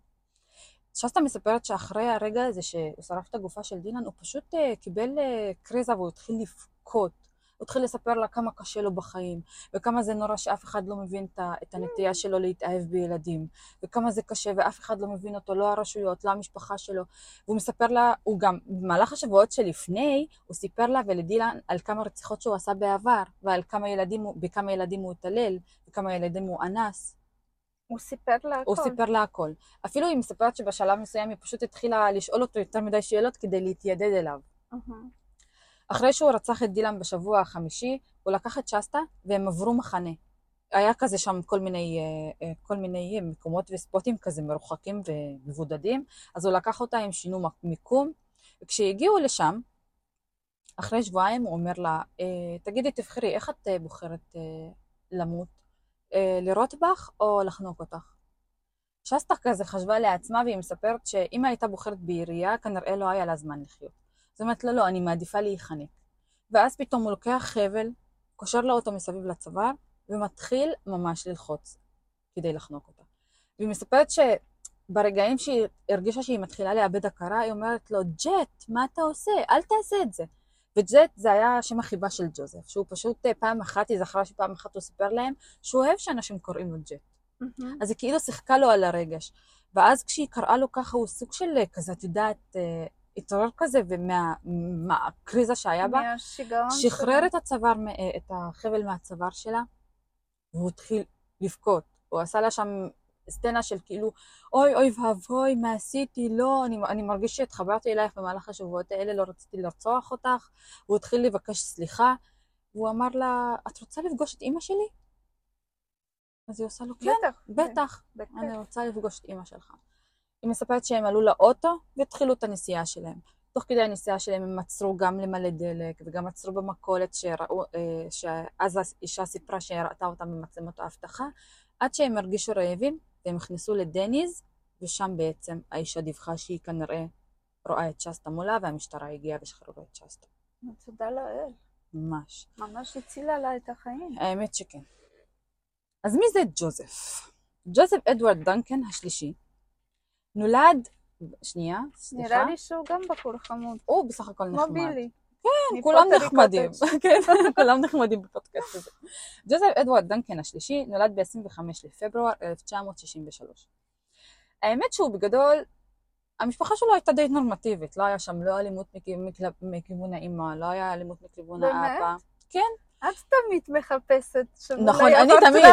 שסטה מספרת שאחרי הרגע הזה שהוא שרף את הגופה של דילן, הוא פשוט uh, קיבל uh, קריזה והוא התחיל לבכות. הוא התחיל לספר לה כמה קשה לו בחיים, וכמה זה נורא שאף אחד לא מבין את הנטייה שלו להתאהב בילדים, וכמה זה קשה ואף אחד לא מבין אותו, לא הרשויות, לא המשפחה שלו. והוא מספר לה, הוא גם, במהלך השבועות שלפני, הוא סיפר לה ולדילן על כמה רציחות שהוא עשה בעבר, ועל כמה ילדים, הוא- בכמה ילדים הוא התעלל, וכמה ילדים הוא אנס. הוא סיפר לה הוא הכל. סיפר לה הכל. אפילו היא מספרת שבשלב מסוים היא פשוט התחילה לשאול אותו יותר מדי שאלות כדי להתיידד אליו. אהה. אחרי שהוא רצח את דילן בשבוע החמישי, הוא לקח את שסטה והם עברו מחנה. היה כזה שם כל מיני, אה, אה, כל מיני מקומות וספוטים כזה מרוחקים ומבודדים, אז הוא לקח אותה, הם שינו מיקום, וכשהגיעו לשם, אחרי שבועיים הוא אומר לה, אה, תגידי, תבחרי, איך את בוחרת למות? לירות בך או לחנוק אותך? שסטה כזה חשבה לעצמה והיא מספרת שאם הייתה בוחרת בירייה, כנראה לא היה לה זמן לחיות. זאת אומרת, לא, לא, אני מעדיפה להיחנק. ואז פתאום הוא לוקח חבל, קושר לה אותו מסביב לצוואר, ומתחיל ממש ללחוץ כדי לחנוק אותה. והיא מספרת שברגעים שהיא הרגישה שהיא מתחילה לאבד הכרה, היא אומרת לו, ג'ט, מה אתה עושה? אל תעשה את זה. וג'ט זה היה שם החיבה של ג'וזף, שהוא פשוט אה, פעם אחת, היא זכרה שפעם אחת הוא סיפר להם, שהוא אוהב שאנשים קוראים לו ג'ט. אהה. אז היא כאילו שיחקה לו על הרגש. ואז כשהיא קראה לו ככה, הוא סוג של אה, כזה, את יודעת, אה, התעורר כזה, ומהקריזה שהיה בה, שחרר. את הצוואר, אה, את החבל מהצוואר שלה, והוא התחיל לבכות. הוא עשה לה שם סצנה של כאילו, אוי אוי ואבוי, מה עשיתי? לא, אני, אני מרגיש שהתחברתי אלייך במהלך השבועות האלה, לא רציתי לרצוח אותך. הוא התחיל לבקש סליחה, והוא אמר לה, את רוצה לפגוש את אימא שלי? אז היא עושה לו, כן, בטח. בטח, בכיף. אני רוצה לפגוש את אימא שלך. היא מספרת שהם עלו לאוטו והתחילו את הנסיעה שלהם. תוך כדי הנסיעה שלהם הם עצרו גם למלא דלק וגם עצרו במכולת שראו, אה, שאז האישה סיפרה שהיא ראתה אותם במצלמות האבטחה, עד שהם הרגישו רעבים והם נכנסו לדניז, ושם בעצם האישה דיווחה שהיא כנראה רואה את שסטה מולה והמשטרה הגיעה ושחררו את שסטה. תודה לאל. ממש. ממש הצילה לה את החיים. האמת שכן. אז מי זה ג'וזף? ג'וזף אדוארד דנקן השלישי נולד, שנייה, סליחה, נראה לי שהוא גם בחור חמוד. הוא בסך הכל כמו נחמד. בילי. כן, כולם נחמדים. כן, כולם נחמדים בפודקאסט הזה. ג'וזף אדוארד דנקן השלישי נולד ב-25 לפברואר 1963. האמת שהוא בגדול, המשפחה שלו הייתה די נורמטיבית, לא היה שם לא אלימות מכ- מכ- מכיוון האימא, לא היה אלימות מכיוון באמת? האבא. את תמיד מחפשת שאולי נכון, אני תמיד.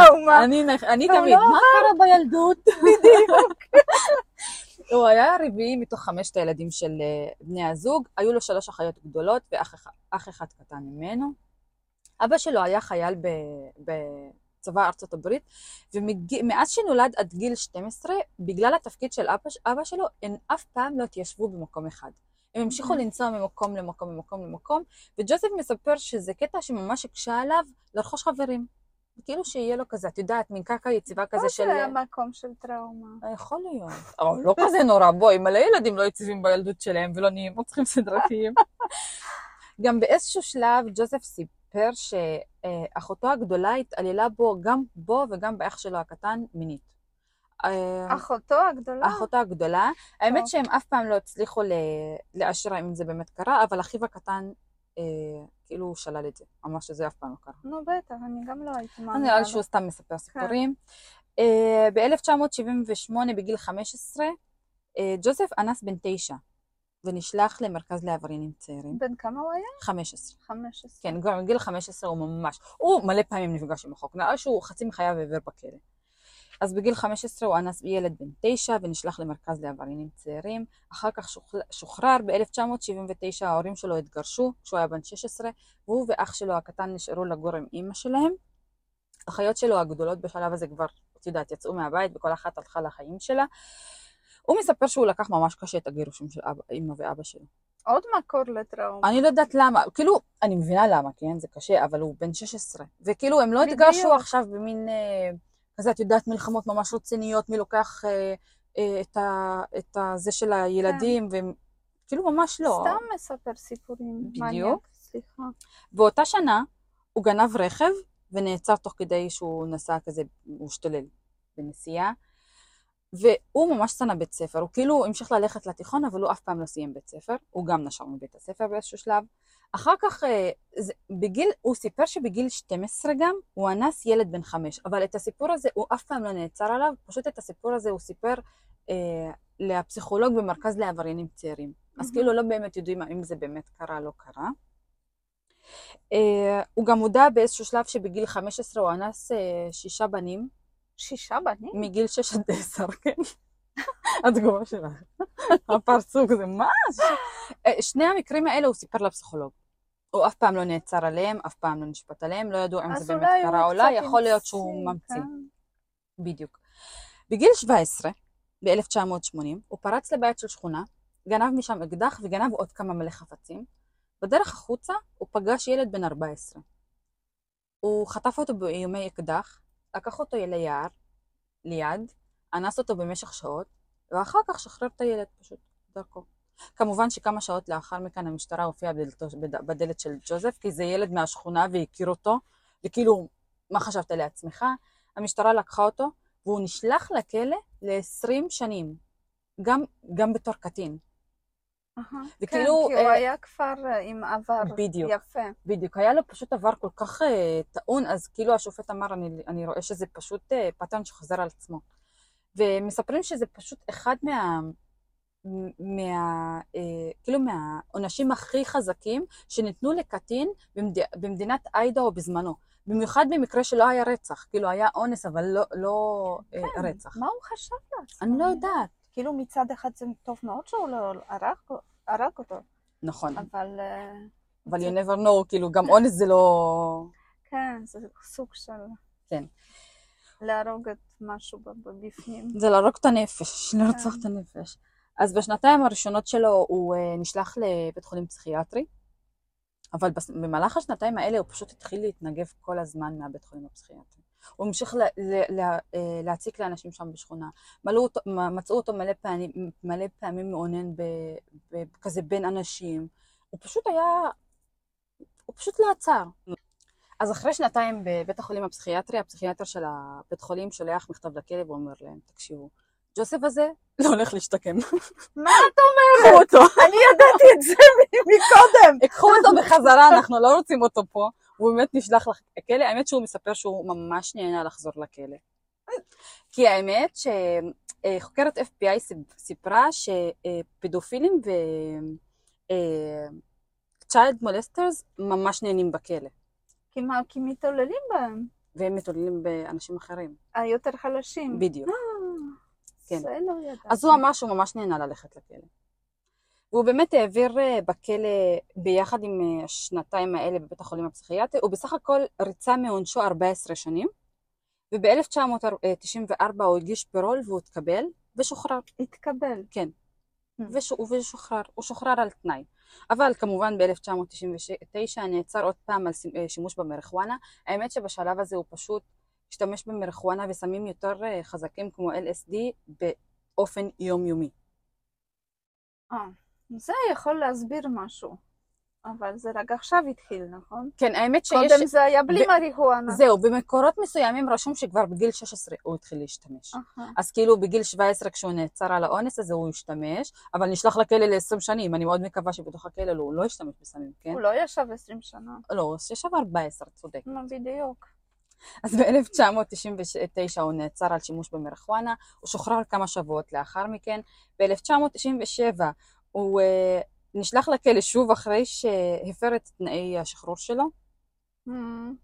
אני, תמיד, לא מה קרה בילדות? בדיוק. הוא היה הרביעי מתוך חמשת הילדים של אה, בני הזוג, היו לו שלוש אחיות גדולות ואח אחד- אח אחד קטן ממנו. אבא שלו היה חייל ב- בצבא ארצות הברית, ומאז שנולד עד גיל 12, בגלל התפקיד של אבא, אבא שלו, הן אף פעם לא התיישבו במקום אחד. הם המשיכו לנסוע ממקום למקום למקום למקום, וג'וזף מספר שזה קטע שממש הקשה עליו לרכוש חברים. כאילו שיהיה לו כזה, את יודעת, מין קרקע יציבה כזה או של... זה מקום של טראומה. יכול להיות, אבל לא כזה נורא, בואי, מלא ילדים לא יציבים בילדות שלהם ולא נהיים רוצחים סדרתיים. גם באיזשהו שלב ג'וזף סיפר שאחותו הגדולה התעללה בו, גם בו וגם באח שלו הקטן, מינית. אה, אחותו הגדולה? אחותו הגדולה, האמת. שהם אף פעם לא הצליחו לאשר אם זה באמת קרה, אבל אחיו הקטן אה, כאילו שלל את זה, אמר שזה אף פעם לא קרה. נו בטח, אני גם לא הייתי מאמינה. נראה לי. שהוא סתם מספר סיפורים. אה, ב-1978, בגיל 15, אה, ג'וזף אנס בן תשע, ונשלח למרכז לעבריינים צעירים. בן כמה הוא היה? 15. 15. כן, כבר מגיל 15 הוא ממש, הוא מלא פעמים נפגש עם החוק, נראה שהוא חצי מחייו העביר בכלא. אז בגיל 15 הוא אנס ילד בן תשע ונשלח למרכז לעבריינים צעירים. אחר כך שוחרר, ב-1979 ההורים שלו התגרשו כשהוא היה בן 16, והוא ואח שלו הקטן נשארו לגור עם אימא שלהם. האחיות שלו הגדולות בשלב הזה כבר, את יודעת, יצאו מהבית וכל אחת הלכה לחיים שלה. הוא מספר שהוא לקח ממש קשה את הגירושים של אבא, אימא ואבא שלו. עוד מקור לטראומה. אני לא יודעת למה, כאילו, אני מבינה למה, כן, זה קשה, אבל הוא בן 16. וכאילו, הם לא. התגרשו עכשיו במין, אה, כזה, את יודעת, מלחמות ממש רציניות, מי לוקח אה, אה, את, ה, את ה, זה של הילדים, והם, כאילו, ממש לא. סתם מספר סיפורים. בדיוק. מניאק, סליחה. באותה שנה, הוא גנב רכב, ונעצר תוך כדי שהוא נסע כזה, הוא השתולל בנסיעה. והוא ממש שנא בית ספר, הוא כאילו המשיך ללכת לתיכון, אבל הוא אף פעם לא סיים בית ספר, הוא גם נשר מבית הספר באיזשהו שלב. אחר כך, אה, זה, בגיל, הוא סיפר שבגיל 12 גם, הוא אנס ילד בן חמש, אבל את הסיפור הזה הוא אף פעם לא נעצר עליו, פשוט את הסיפור הזה הוא סיפר אה, לפסיכולוג במרכז לעבריינים צעירים. אז מהמם. כאילו לא באמת יודעים האם זה באמת קרה, לא קרה. אה, הוא גם הודע באיזשהו שלב שבגיל 15 הוא אנס אה, שישה בנים, שישה בנים? מגיל 6 עד 10, כן? התגובה שלך. הפרצוף זה מה? אה, שני המקרים האלה הוא סיפר לפסיכולוג. הוא אף פעם לא נעצר עליהם, אף פעם לא נשפט עליהם, לא ידעו אם זה באמת קרה או לא, יכול להיות שהוא ממציא. כן. בדיוק. בגיל 17, ב-1980, הוא פרץ לבית של שכונה, גנב משם אקדח וגנב עוד כמה מלא חפצים. בדרך החוצה הוא פגש ילד בן 14. הוא חטף אותו באיומי אקדח, לקח אותו ליער, ליד, אנס אותו במשך שעות, ואחר כך שחרר את הילד פשוט דרכו. כמובן שכמה שעות לאחר מכן המשטרה הופיעה בדלתו, בד- בדלת של ג'וזף, כי זה ילד מהשכונה והכיר אותו, וכאילו, מה חשבת לעצמך? המשטרה לקחה אותו, והוא נשלח לכלא ל-20 שנים, גם, גם בתור קטין. אהה. וכאילו, כן, כי הוא אה, היה כבר עם עבר בדיוק. יפה. בדיוק, היה לו פשוט עבר כל כך אה, טעון, אז כאילו השופט אמר, אני, אני רואה שזה פשוט אה, pattern שחוזר על עצמו. ומספרים שזה פשוט אחד מה... מה... אה, כאילו מהעונשים הכי חזקים שניתנו לקטין במד... במדינת איידאו בזמנו. במיוחד במקרה שלא היה רצח, כאילו היה אונס אבל לא, לא אה, כן, רצח. מה הוא חשב לעצמו? אני לא יודעת. כאילו מצד אחד זה טוב מאוד שהוא לא הרג, הרג אותו, נכון, אבל אה, אבל you never know, כאילו גם אונס זה לא... כן, זה סוג של... כן. להרוג את משהו ב- בפנים. זה להרוג את הנפש, לרצוח את הנפש. אז בשנתיים הראשונות שלו הוא אה, נשלח לבית חולים פסיכיאטרי, אבל במהלך השנתיים האלה הוא פשוט התחיל להתנגב כל הזמן מהבית חולים הפסיכיאטרי. הוא המשיך ל- ל- ל- אה, להציק לאנשים שם בשכונה. מלאו אותו, מצאו אותו מלא פעמים, מלא פעמים מאונן ב, ב, כזה בין אנשים. הוא פשוט היה, הוא פשוט לא עצר. אז אחרי שנתיים בבית החולים הפסיכיאטרי, הפסיכיאטר של הבית חולים שולח מכתב לכלא ואומר להם, תקשיבו, ג'וסף הזה לא הולך להשתקם. מה את אומרת? קחו אותו, אני ידעתי את זה מקודם. קחו אותו בחזרה, אנחנו לא רוצים אותו פה. הוא באמת נשלח לכלא, האמת שהוא מספר שהוא ממש נהנה לחזור לכלא. כי האמת שחוקרת FBI סיפ- סיפרה שפדופילים ו... צ'יילד מולסטרס ממש נהנים בכלא, כי מה, כי מתעוללים בהם, והם מתעללים באנשים אחרים. היותר חלשים. בדיוק. אה, כן. לא. אז הוא אמר שהוא ממש נהנה ללכת לכלא. והוא באמת העביר אה, בכלא ביחד עם אה, השנתיים האלה בבית החולים הפסיכיאטרי, הוא בסך הכל ריצה מעונשו 14 שנים, וב-1994 הוא הגיש פרול והוא התקבל ושוחרר. התקבל. כן. וש... ושוחרר, הוא שוחרר על תנאי. אבל כמובן ב-1999 נעצר עוד פעם על אה, שימוש במריחואנה. האמת שבשלב הזה הוא פשוט השתמש במריחואנה וסמים יותר אה, חזקים כמו LSD באופן יומיומי. אה, זה יכול להסביר משהו. אבל זה רק עכשיו התחיל, נכון? כן, האמת שיש... קודם זה היה בלי ב- מריחואנה. זהו, במקורות מסוימים רשום שכבר בגיל 16 הוא התחיל להשתמש. אהה. אז כאילו בגיל 17 כשהוא נעצר על האונס הזה הוא השתמש, אבל נשלח לכלא ל-20 שנים. אני מאוד מקווה שבתוך הכלא לא, הוא לא ישתמש בסמים, כן? הוא לא ישב 20 שנה. לא, ישב 14, צודק. מה בדיוק? אז ב-1999 הוא נעצר על שימוש במריחואנה, הוא שוחרר כמה שבועות לאחר מכן. ב-1997 הוא uh, נשלח לכלא שוב אחרי שהפר את תנאי השחרור שלו, Hmm,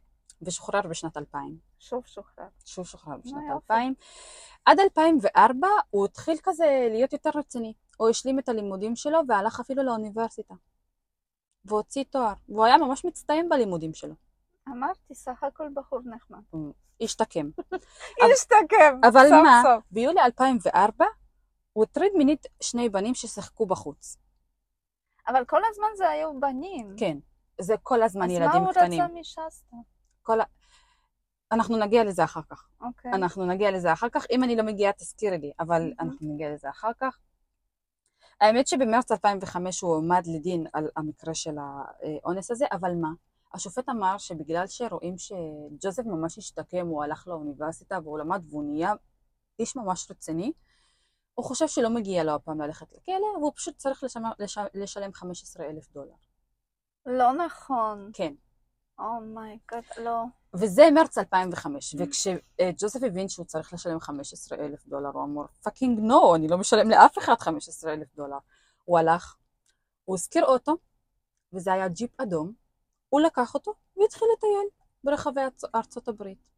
ושוחרר בשנת 2000. שוב שוחרר. שוב שוחרר בשנת יופי. 2000. עד 2004 הוא התחיל כזה להיות יותר רציני. הוא השלים את הלימודים שלו והלך אפילו לאוניברסיטה. והוציא תואר. והוא היה ממש מצטיין בלימודים שלו. אמרתי, סך הכל בחור נחמד. השתקם. השתקם, אבל סוף מה? סוף. ביולי 2004 הוא הטריד מינית שני בנים ששיחקו בחוץ. אבל כל הזמן זה היו בנים. כן, זה כל הזמן אז ילדים מה הוא קטנים. רצה משסטה? כל ה... אנחנו נגיע לזה אחר כך. אוקיי. אנחנו נגיע לזה אחר כך. אם אני לא מגיעה, תזכירי לי, אבל מהמם. אנחנו נגיע לזה אחר כך. האמת שבמרץ 2005 הוא הועמד לדין על המקרה של האונס הזה, אבל מה? השופט אמר שבגלל שרואים שג'וזף ממש השתקם, הוא הלך לאוניברסיטה והוא למד והוא נהיה איש ממש רציני, הוא חושב שלא מגיע לו הפעם ללכת לכלא, והוא פשוט צריך לשמר, לש, לשלם 15 אלף דולר. לא נכון. כן. oh my god, לא. וזה מרץ 2005, וכשג'וזף הבין שהוא צריך לשלם 15 אלף דולר, הוא אמר, fucking no, אני לא משלם לאף אחד 15 אלף דולר. הוא הלך, הוא השכיר אוטו, וזה היה ג'יפ אדום, הוא לקח אותו והתחיל לטייל ברחבי ארצ- ארצות הברית.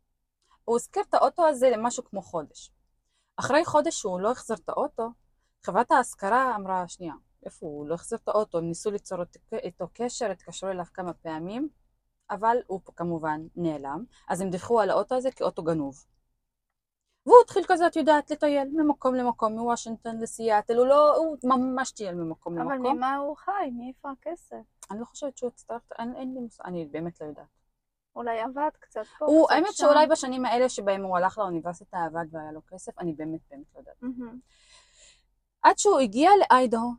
הוא השכיר את האוטו הזה למשהו כמו חודש. אחרי חודש שהוא לא החזיר את האוטו, חברת ההשכרה אמרה, שנייה, איפה הוא? הוא לא החזיר את האוטו, הם ניסו ליצור איתו- קשר, התקשרו אליו כמה פעמים, אבל הוא כמובן נעלם, אז הם דיווחו על האוטו הזה כאוטו גנוב. והוא התחיל כזה, את יודעת, לטייל ממקום למקום, מוושינגטון לסיאטל, הוא לא, הוא ממש טייל ממקום אבל למקום. ממה הוא חי? מאיפה הכסף? אני לא חושבת שהוא יצטרך, אין, אין לי מושג, אני באמת לא יודעת. אולי עבד קצת פה, הוא, האמת שם. שאולי בשנים האלה שבהם הוא הלך לאוניברסיטה עבד והיה לו כסף, אני באמת באמת לא יודעת. מהמם. עד שהוא הגיע לאיידהו,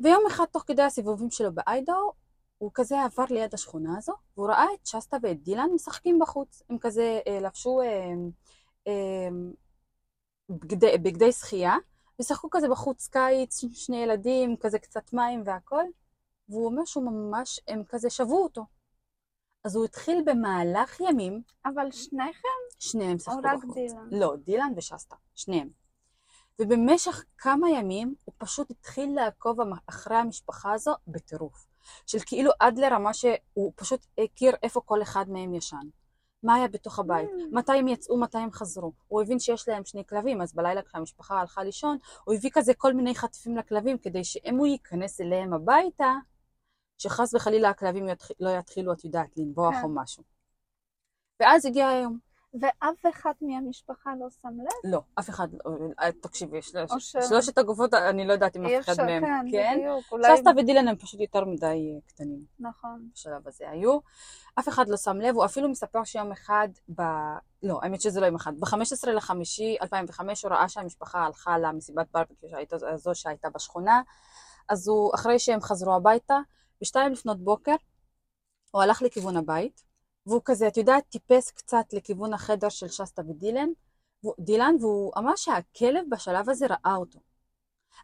ויום אחד תוך כדי הסיבובים שלו באיידהו, הוא כזה עבר ליד השכונה הזו, והוא ראה את שסטה ואת דילן משחקים בחוץ. הם כזה אה, לבשו אה, אה, בגדי, בגדי שחייה, ושחקו כזה בחוץ קיץ, שני ילדים, כזה קצת מים והכל, והוא אומר שהוא ממש, הם כזה שבו אותו. אז הוא התחיל במהלך ימים, אבל שניכם? שניהם שיחקו רק בחוץ. דילן? לא, דילן ושסטה, שניהם. ובמשך כמה ימים הוא פשוט התחיל לעקוב אחרי המשפחה הזו בטירוף. של כאילו עד לרמה שהוא פשוט הכיר איפה כל אחד מהם ישן. מה היה בתוך הבית, Mm. מתי הם יצאו, מתי הם חזרו. הוא הבין שיש להם שני כלבים, אז בלילה כשהמשפחה הלכה לישון, הוא הביא כזה כל מיני חטפים לכלבים, כדי שאם הוא ייכנס אליהם הביתה, שחס וחלילה הכלבים יתח... לא יתחילו, את יודעת, לנבוח כן. או משהו. ואז הגיע היום. ואף אחד מהמשפחה לא שם לב? לא, אף אחד לא, אה, תקשיבי, שלוש, ש- שלושת הגופות, אני לא יודעת אם אף אחד מהם, כן, כן? בדיוק. אולי... שסטה ודילן הם פשוט יותר מדי אה, קטנים נכון. בשלב הזה היו. אף אחד לא שם לב, הוא אפילו מספר שיום אחד, ב... לא, האמת שזה לא יום אחד, ב-15 לחמישי 2005 הוא ראה שהמשפחה הלכה למסיבת ברבקיו הזו שהייתה בשכונה, אז הוא, אחרי שהם חזרו הביתה, בשתיים לפנות בוקר, הוא הלך לכיוון הבית, והוא כזה, את יודעת, טיפס קצת לכיוון החדר של שסטה ודילן, דילן, והוא אמר שהכלב בשלב הזה ראה אותו.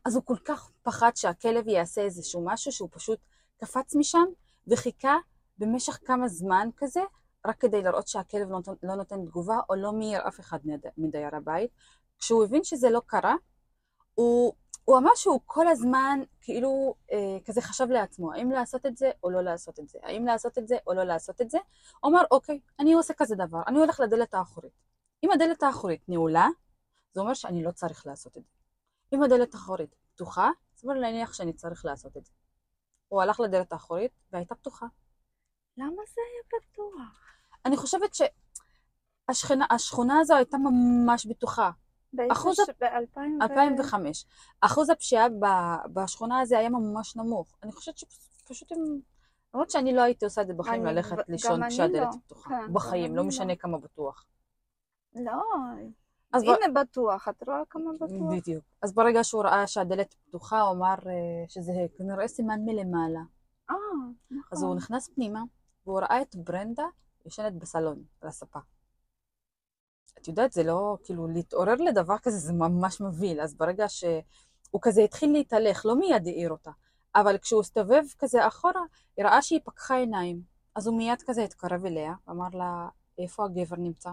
אז הוא כל כך פחד שהכלב יעשה איזשהו משהו שהוא פשוט קפץ משם וחיכה במשך כמה זמן כזה, רק כדי לראות שהכלב לא נותן, לא נותן תגובה או לא מעיר אף אחד מד- מדייר הבית. כשהוא הבין שזה לא קרה, הוא, הוא אמר שהוא כל הזמן כאילו אה, כזה חשב לעצמו, האם לעשות את זה או לא לעשות את זה, האם לעשות את זה או לא לעשות את זה. הוא אמר, אוקיי, אני עושה כזה דבר, אני הולך לדלת האחורית. אם הדלת האחורית נעולה, זה אומר שאני לא צריך לעשות את זה. אם הדלת האחורית פתוחה, סביר להניח שאני צריך לעשות את זה. הוא הלך לדלת האחורית והייתה פתוחה. למה זה היה פתוח? אני חושבת שהשכונה השכונה הזו הייתה ממש בטוחה. אחוז ש... ב-2005. 2005. אחוז הפשיעה ב- בשכונה הזו היה ממש נמוך. אני חושבת שפשוט הם... למרות שאני לא הייתי עושה את זה בחיים, ללכת לישון כשהדלת לא. פתוחה. כן, בחיים, לא אני משנה לא. כמה בטוח. לא, אז ב- הנה בטוח, את רואה כמה בטוח? בדיוק. אז ברגע שהוא ראה שהדלת פתוחה, הוא אמר אה, שזה כנראה סימן מלמעלה. אה, נכון. אז הוא נכנס פנימה, והוא ראה את ברנדה ישנת בסלון, על הספה. את יודעת, זה לא, כאילו, להתעורר לדבר כזה זה ממש מבהיל. אז ברגע שהוא כזה התחיל להתהלך, לא מיד העיר אותה, אבל כשהוא הסתובב כזה אחורה, היא ראה שהיא פקחה עיניים. אז הוא מיד כזה התקרב אליה, ואמר לה, איפה הגבר נמצא?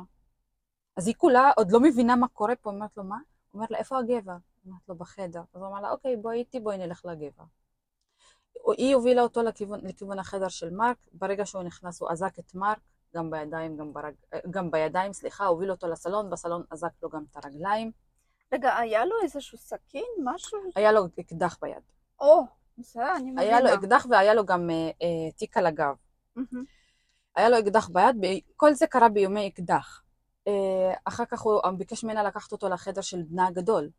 אז היא כולה עוד לא מבינה מה קורה פה, אומרת לו, מה? הוא אומר לה, איפה הגבר? אומרת לו, בחדר. אז הוא אמר לה, אוקיי, בואי איתי, בואי נלך לגבר. היא הובילה אותו לכיוון, לכיוון החדר של מרק, ברגע שהוא נכנס הוא אזק את מרק, גם בידיים, גם, ברג... גם בידיים, סליחה, הוביל אותו לסלון, בסלון אזק לו גם את הרגליים, רגע, היה לו איזשהו סכין? משהו? היה לו אקדח ביד. או, בסדר, אני מבינה. היה לו אקדח והיה לו גם אה, אה, תיק על הגב. מהמם. היה לו אקדח ביד, ב- כל זה קרה ביומי אקדח. אה, אחר כך הוא ביקש ממנה לקחת אותו לחדר של בנה הגדול.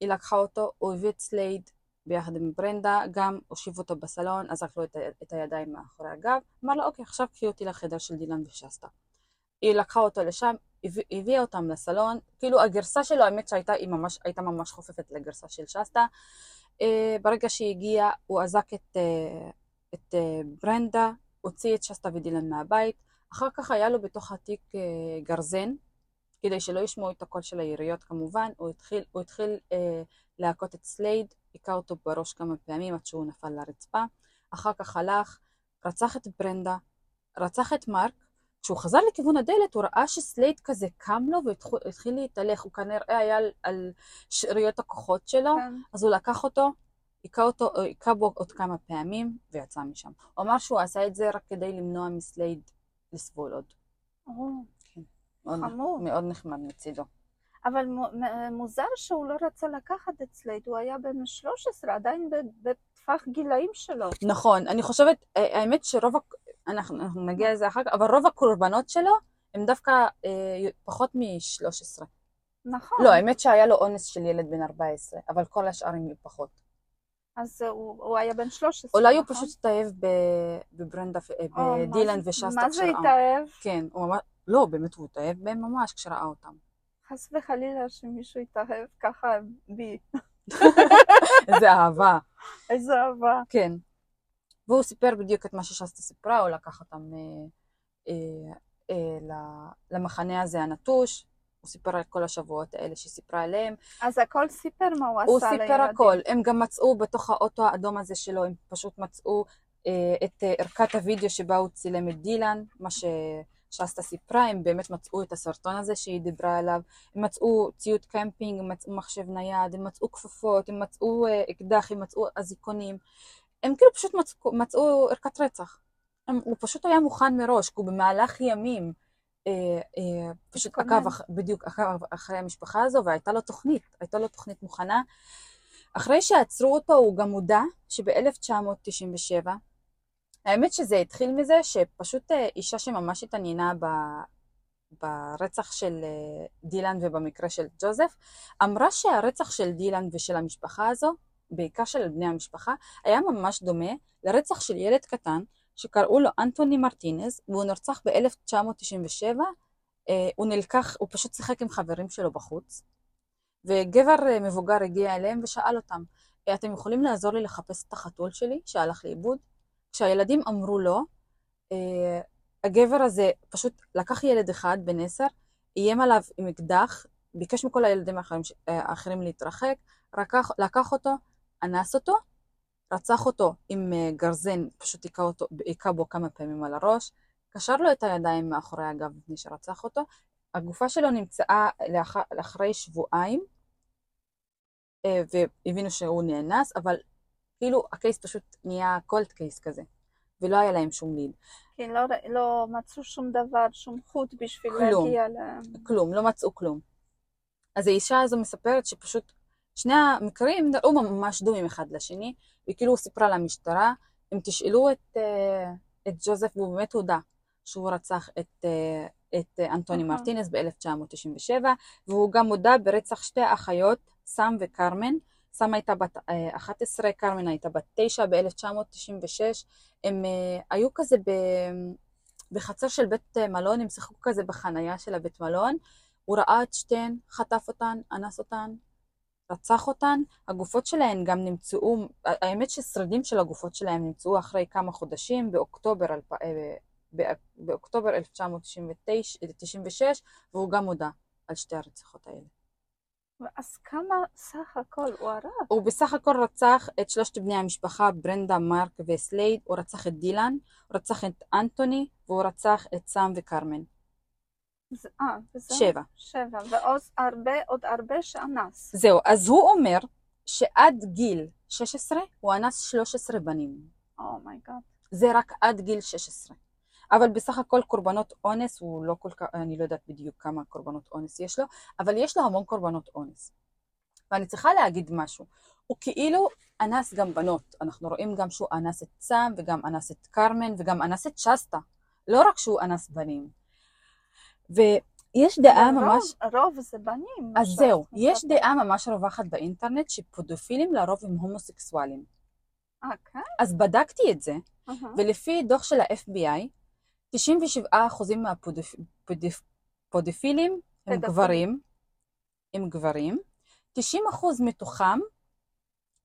היא לקחה אותו, הוא הביא את סלייד, ביחד עם ברנדה, גם הושיב אותו בסלון, אזק לו את, את הידיים מאחורי הגב, אמר לו, אוקיי, עכשיו קחי אותי לחדר של דילן ושסטה. היא לקחה אותו לשם, הביא- הביאה אותם לסלון, כאילו הגרסה שלו, האמת שהייתה ממש, ממש חופפת לגרסה של שסטה. אה, ברגע שהיא הגיעה, הוא אזק את, אה, את אה, ברנדה, הוציא את שסטה ודילן מהבית, אחר כך היה לו בתוך התיק אה, גרזן, כדי שלא ישמעו את הקול של היריות כמובן, הוא התחיל, הוא התחיל אה, להכות את סלייד, היכה אותו בראש כמה פעמים עד שהוא נפל לרצפה, אחר כך הלך, רצח את ברנדה, רצח את מרק, כשהוא חזר לכיוון הדלת הוא ראה שסלייד כזה קם לו והתחיל להתהלך, הוא כנראה היה על, על שאריות הכוחות שלו, כן. אז הוא לקח אותו, היכה אותו, היכה בו עוד כמה פעמים ויצא משם. הוא אמר שהוא עשה את זה רק כדי למנוע מסלייד לסבול עוד. או, מאוד, חמור. מאוד נחמד מצידו. אבל מוזר שהוא לא רצה לקחת סלייד, הוא היה בן 13, עדיין בטווח גילאים שלו. נכון, אני חושבת, אה, האמת שרוב, אנחנו, אנחנו נגיע לזה אחר כך, אבל רוב הקורבנות שלו הם דווקא אה, פחות מ-13. נכון. לא, האמת שהיה לו אונס של ילד בן 14, אבל כל השאר הם פחות. אז הוא, הוא היה בן 13. אולי הוא נכון? פשוט התאהב בברנדה, אה, בדילן ושסטה מה זה כשראה. התאהב? כן, הוא ממש, לא, באמת הוא התאהב בהם ממש כשראה אותם. חס וחלילה שמישהו יתאהב ככה בי. איזה אהבה. איזה אהבה. כן. והוא סיפר בדיוק את מה ששסטה סיפרה, הוא לקח אותם אה, אה, אה, למחנה הזה הנטוש, הוא סיפר על כל השבועות האלה שהיא סיפרה עליהם, אז הכל סיפר מה הוא עשה הוא לילדים. סיפר הכל, הם גם מצאו בתוך האוטו האדום הזה שלו, הם פשוט מצאו אה, את אה, ערכת הוידאו שבה הוא צילם את דילן, מה ששסטה סיפרה, הם באמת מצאו את הסרטון הזה שהיא דיברה עליו, הם מצאו ציוד קמפינג, הם מצאו מחשב נייד, הם מצאו כפפות, הם מצאו אה, אקדח, הם מצאו אזיקונים, הם כאילו פשוט מצאו, מצאו ערכת רצח. הם, הוא פשוט היה מוכן מראש, כי הוא במהלך ימים אה, אה, פשוט. עקב, אח, בדיוק עקב אחרי המשפחה הזו, והייתה לו תוכנית, הייתה לו תוכנית מוכנה. אחרי שעצרו אותו הוא גם מודע שב-1997, האמת שזה התחיל מזה שפשוט אה, אישה שממש התעניינה ב... ברצח של אה, דילן ובמקרה של ג'וזף, אמרה שהרצח של דילן ושל המשפחה הזו, בעיקר של בני המשפחה, היה ממש דומה לרצח של ילד קטן שקראו לו אנטוני מרטינז, והוא נרצח ב-1997. אה, הוא נלקח, הוא פשוט שיחק עם חברים שלו בחוץ, וגבר מבוגר הגיע אליהם ושאל אותם, "אה, אתם יכולים לעזור לי לחפש את החתול שלי שהלך לאיבוד? כשהילדים אמרו לו, אה, הגבר הזה פשוט לקח ילד אחד בן עשר, איים עליו עם אקדח, ביקש מכל הילדים האחרים, אה, האחרים להתרחק, לקח, לקח אותו, אנס אותו, רצח אותו עם אה, גרזן, פשוט היכה אותו- היכה בו כמה פעמים על הראש, קשר לו את הידיים מאחורי הגב לפני שרצח אותו. הגופה שלו נמצאה לאח... אחרי שבועיים, והבינו שהוא נאנס, אבל כאילו הקייס פשוט נהיה קולט קייס כזה, ולא היה להם שום ליד. כי לא, לא מצאו שום דבר, שום חוט בשביל כלום. להגיע ל... כלום, לא מצאו כלום. אז האישה הזו מספרת שפשוט שני המקרים נראו ממש דומים אחד לשני, וכאילו סיפרה למשטרה, אם תשאלו את, אה, את ג'וזף, והוא באמת הודה שהוא רצח את, אה, את אה, אנטוני אהה. מרטינס ב-1997, והוא גם הודה ברצח שתי האחיות, סם וקרמן. סם הייתה בת אה, 11, קרמן הייתה בת 9 ב-1996. הם אה, היו כזה ב... בחצר של בית מלון, הם שיחקו כזה בחנייה של הבית מלון. הוא ראה את שתיהן, חטף אותן, אנס אותן, רצח אותן. הגופות שלהן גם נמצאו, האמת ששרידים של הגופות שלהן נמצאו אחרי כמה חודשים, באוקטובר, אה, באוקטובר 1996, והוא גם הודה על שתי הרציחות האלה. אז כמה סך הכל הוא הרג? הוא בסך הכל רצח את שלושת בני המשפחה, ברנדה, מרק וסלייד, הוא רצח את דילן, הוא רצח את אנטוני, והוא רצח את סם וקרמן. זה- אה, וזה... שבע. שבע, ועוד הרבה, עוד הרבה שאנס. זהו, אז הוא אומר שעד גיל 16 הוא אנס 13 בנים. oh my god. זה רק עד גיל 16. אבל בסך הכל קורבנות אונס, הוא לא כל כך, אני לא יודעת בדיוק כמה קורבנות אונס יש לו, אבל יש לו המון קורבנות אונס. ואני צריכה להגיד משהו, הוא כאילו אנס גם בנות, אנחנו רואים גם שהוא אנס את סם וגם אנס את קרמן וגם אנס את שסטה, לא רק שהוא אנס בנים. יש דעה רוב- ממש, רוב זה בנים. אז זהו, יש. דעה ממש רווחת באינטרנט שפודופילים לרוב הם הומוסקסואלים. אה, כן? אז בדקתי את זה, אהה. ולפי דוח של ה-FBI, 97% מהפודופילים הם. גברים, הם גברים, 90% מתוכם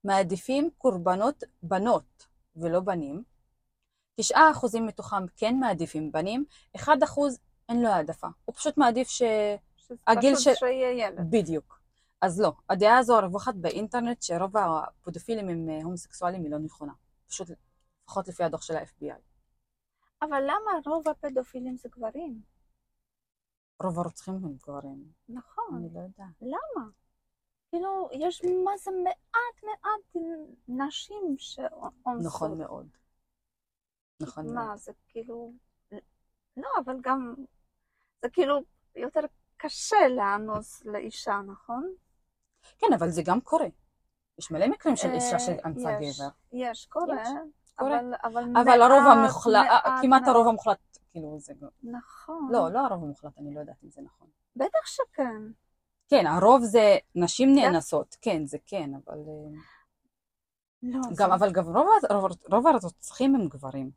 מעדיפים קורבנות בנות ולא בנים, 9% מתוכם כן מעדיפים בנים, 1% אין לו העדפה, הוא פשוט מעדיף ש... שזה הגיל פשוט של- שיהיה ילד. בדיוק. אז לא, הדעה הזו הרווחת באינטרנט שרוב הפודופילים הם אה, הומוסקסואלים היא לא נכונה. פשוט, לפחות לפי הדוח של ה-FBI. אבל למה רוב הפדופילים זה גברים? רוב הרוצחים הם גברים. נכון. אני לא יודעת. למה? כאילו, יש מה זה מעט מעט נשים שאונסות. נכון מאוד. נכון מאוד. מה, זה כאילו... לא, אבל גם... זה כאילו יותר קשה לאנוס לאישה, נכון? כן, אבל זה גם קורה. יש מלא מקרים של אישה אה, שאנסה גבר. יש, קורה. קורה. אבל, אבל, אבל הרוב מעט, המוחלט, מעט כמעט מאוד. הרוב המוחלט, כאילו זה... נכון. לא, לא הרוב המוחלט, אני לא יודעת אם זה נכון. בטח שכן. כן, הרוב זה נשים. נאנסות, כן, זה כן, אבל... אה, לא, גם, זה- אבל גם רוב, רוב, רוב הרוצחים הם גברים.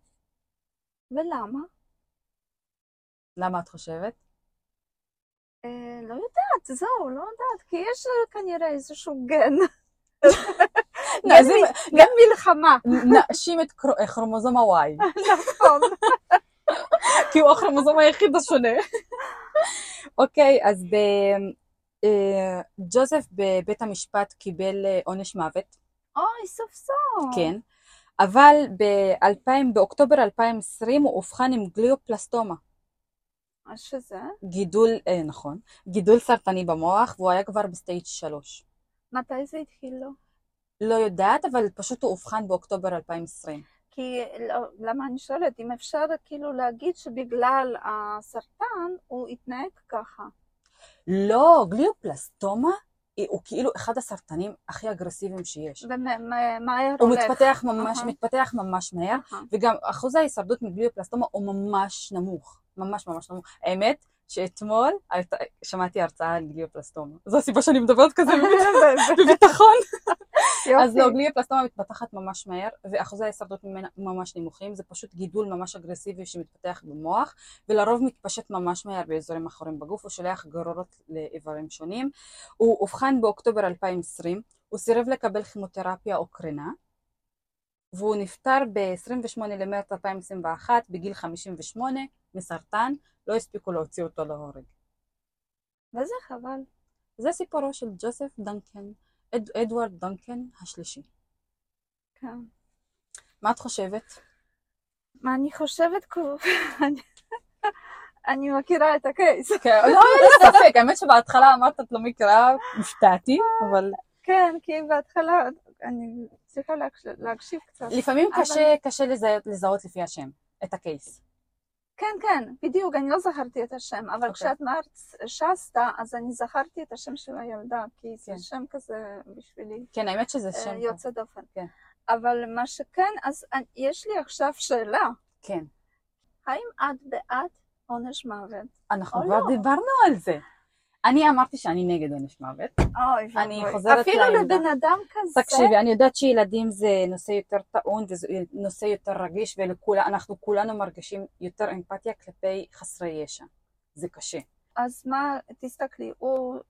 ולמה? למה את חושבת? אה, לא יודעת, זהו, לא יודעת, כי יש אה, כנראה איזשהו גן. גן המלחמה. נאשים את קר- כרומוזום ה-Y, נכון. כי הוא הכרומוזום היחיד השונה. אוקיי, אז אה, ג'וזף בבית המשפט קיבל אה, עונש מוות, אוי, סוף סוף. כן, אבל ב-2000, באוקטובר 2020 הוא אובחן עם גליובלסטומה, אז שזה? גידול, אה, נכון, גידול סרטני במוח, והוא היה כבר ב stage 3. מתי זה התחיל לו? לא יודעת, אבל פשוט הוא אובחן באוקטובר 2020. כי לא, למה אני שואלת, אם אפשר כאילו להגיד שבגלל הסרטן הוא התנהג ככה. לא, גליופלסטומה הוא כאילו אחד הסרטנים הכי אגרסיביים שיש. ומהר הוא הולך. מתפתח ממש, אהה. מתפתח ממש מהר, אהה. וגם אחוז ההישרדות מגליופלסטומה הוא ממש נמוך, ממש ממש נמוך. האמת שאתמול שמעתי הרצאה על גליופלסטומה. זו הסיבה שאני מדברת כזה בביטחון. אז לא. גליופלסטומה מתפתחת ממש מהר, ואחוזי ההישרדות ממנה ממש נמוכים. זה פשוט גידול ממש אגרסיבי שמתפתח במוח, ולרוב מתפשט ממש מהר באזורים אחרים בגוף, הוא שולח גרורות לאיברים שונים. הוא אובחן באוקטובר 2020, הוא סירב לקבל כימותרפיה או קרינה, והוא נפטר ב-28 למרץ 2021 בגיל 58 מסרטן, לא הספיקו להוציא אותו להורג. וזה חבל. זה סיפורו של ג'וסף דנקן, אד, אדוארד דנקן השלישי. כן. מה את חושבת? מה אני חושבת? אני- מכירה את הקייס. כן, לא היה לי ספק, האמת שבהתחלה אמרת את לא מכירה, הופתעתי, אבל כן, כי בהתחלה אני צריכה להקש- להקשיב קצת. לפעמים קשה, לזהות לפי השם, את הקייס. כן, כן, בדיוק, אני לא זכרתי את השם, אבל אוקיי. כשאת אמרת שסטה, אז אני זכרתי את השם של הילדה, כי זה כן. שם כזה בשבילי כן, האמת שזה אה, שם. יוצא דופן. כן. אבל מה שכן, אז יש לי עכשיו שאלה, כן. האם את בעד עונש מוות? אנחנו או כבר לא. דיברנו על זה. אני אמרתי שאני נגד עונש מוות. אוי אני ואבוי. חוזרת אפילו. לבן אדם כזה? תקשיבי, אני יודעת שילדים זה נושא יותר טעון וזה נושא יותר רגיש ואנחנו כולנו מרגישים יותר אמפתיה כלפי חסרי ישע. זה קשה. אז מה, תסתכלי, הוא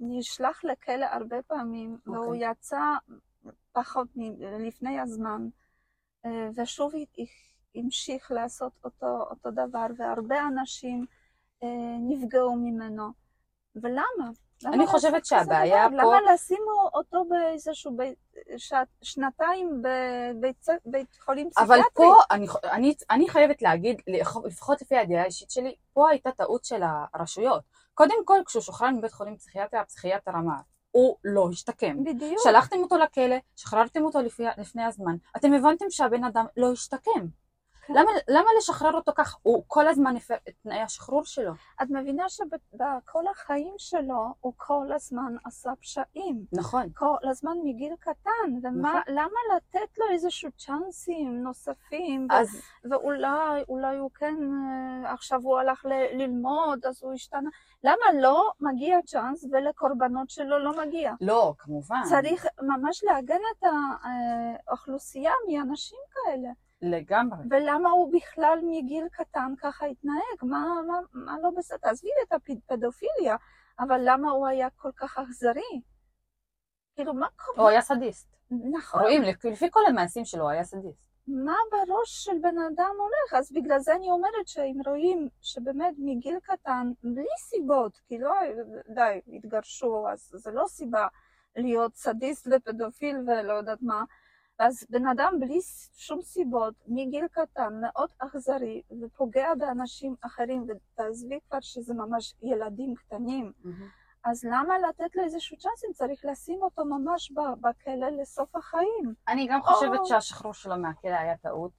נשלח לכלא הרבה פעמים, והוא אוקיי. יצא פחות לפני הזמן, אה, ושוב המשיך לעשות אותו, אותו דבר, והרבה אנשים אה, נפגעו ממנו. ולמה? למה אני חושבת שהבעיה? פה- למה לשים אותו באיזשהו בית. שנתיים בבית בית חולים אבל פסיכיאטרי? פה אני, אני, אני חייבת להגיד, לפחות לפי הדעה האישית שלי, פה הייתה טעות של הרשויות. קודם כל, כשהוא שוחרר מבית חולים פסיכיאטרי, הפסיכיאטר אמר, הוא לא השתקם. בדיוק. שלחתם אותו לכלא, שחררתם אותו לפי, לפני הזמן, אתם הבנתם שהבן אדם לא השתקם. למה, למה לשחרר אותו כך? הוא כל הזמן הפר את תנאי השחרור שלו. את מבינה שבכל החיים שלו הוא כל הזמן עשה פשעים. נכון. כל הזמן מגיל קטן, ומה, נכון. למה לתת לו איזשהו צ'אנסים נוספים, ו- אז ואולי, אולי הוא כן, אה, עכשיו הוא הלך ל- ללמוד, אז הוא השתנה, למה לא מגיע צ'אנס ולקורבנות שלו לא מגיע? לא, כמובן. צריך ממש לעגן את האוכלוסייה מאנשים כאלה. לגמרי. ולמה הוא בכלל מגיל קטן ככה התנהג? מה, מה, מה לא בסדר? עזבי את הפדופיליה, אבל למה הוא היה כל כך אכזרי? כאילו, מה הוא קורה? היה סדיסט. נכון, רואים, לפי לפי כל המעשים שלו, הוא היה סדיסט. מה בראש של בן אדם הולך? אז בגלל זה אני אומרת שאם רואים שבאמת מגיל קטן, בלי סיבות, כי לא, די, התגרשו, אז זה לא סיבה להיות סדיסט ופדופיל ולא יודעת מה. אז בן אדם בלי שום סיבות, מגיל קטן, מאוד אכזרי, ופוגע באנשים אחרים, ותעזבי כבר שזה ממש ילדים קטנים, אז למה לתת לו איזשהו צ'אנס אם צריך לשים אותו ממש בכלא לסוף החיים? אני גם חושבת או. שהשחרור שלו מהכלא היה טעות,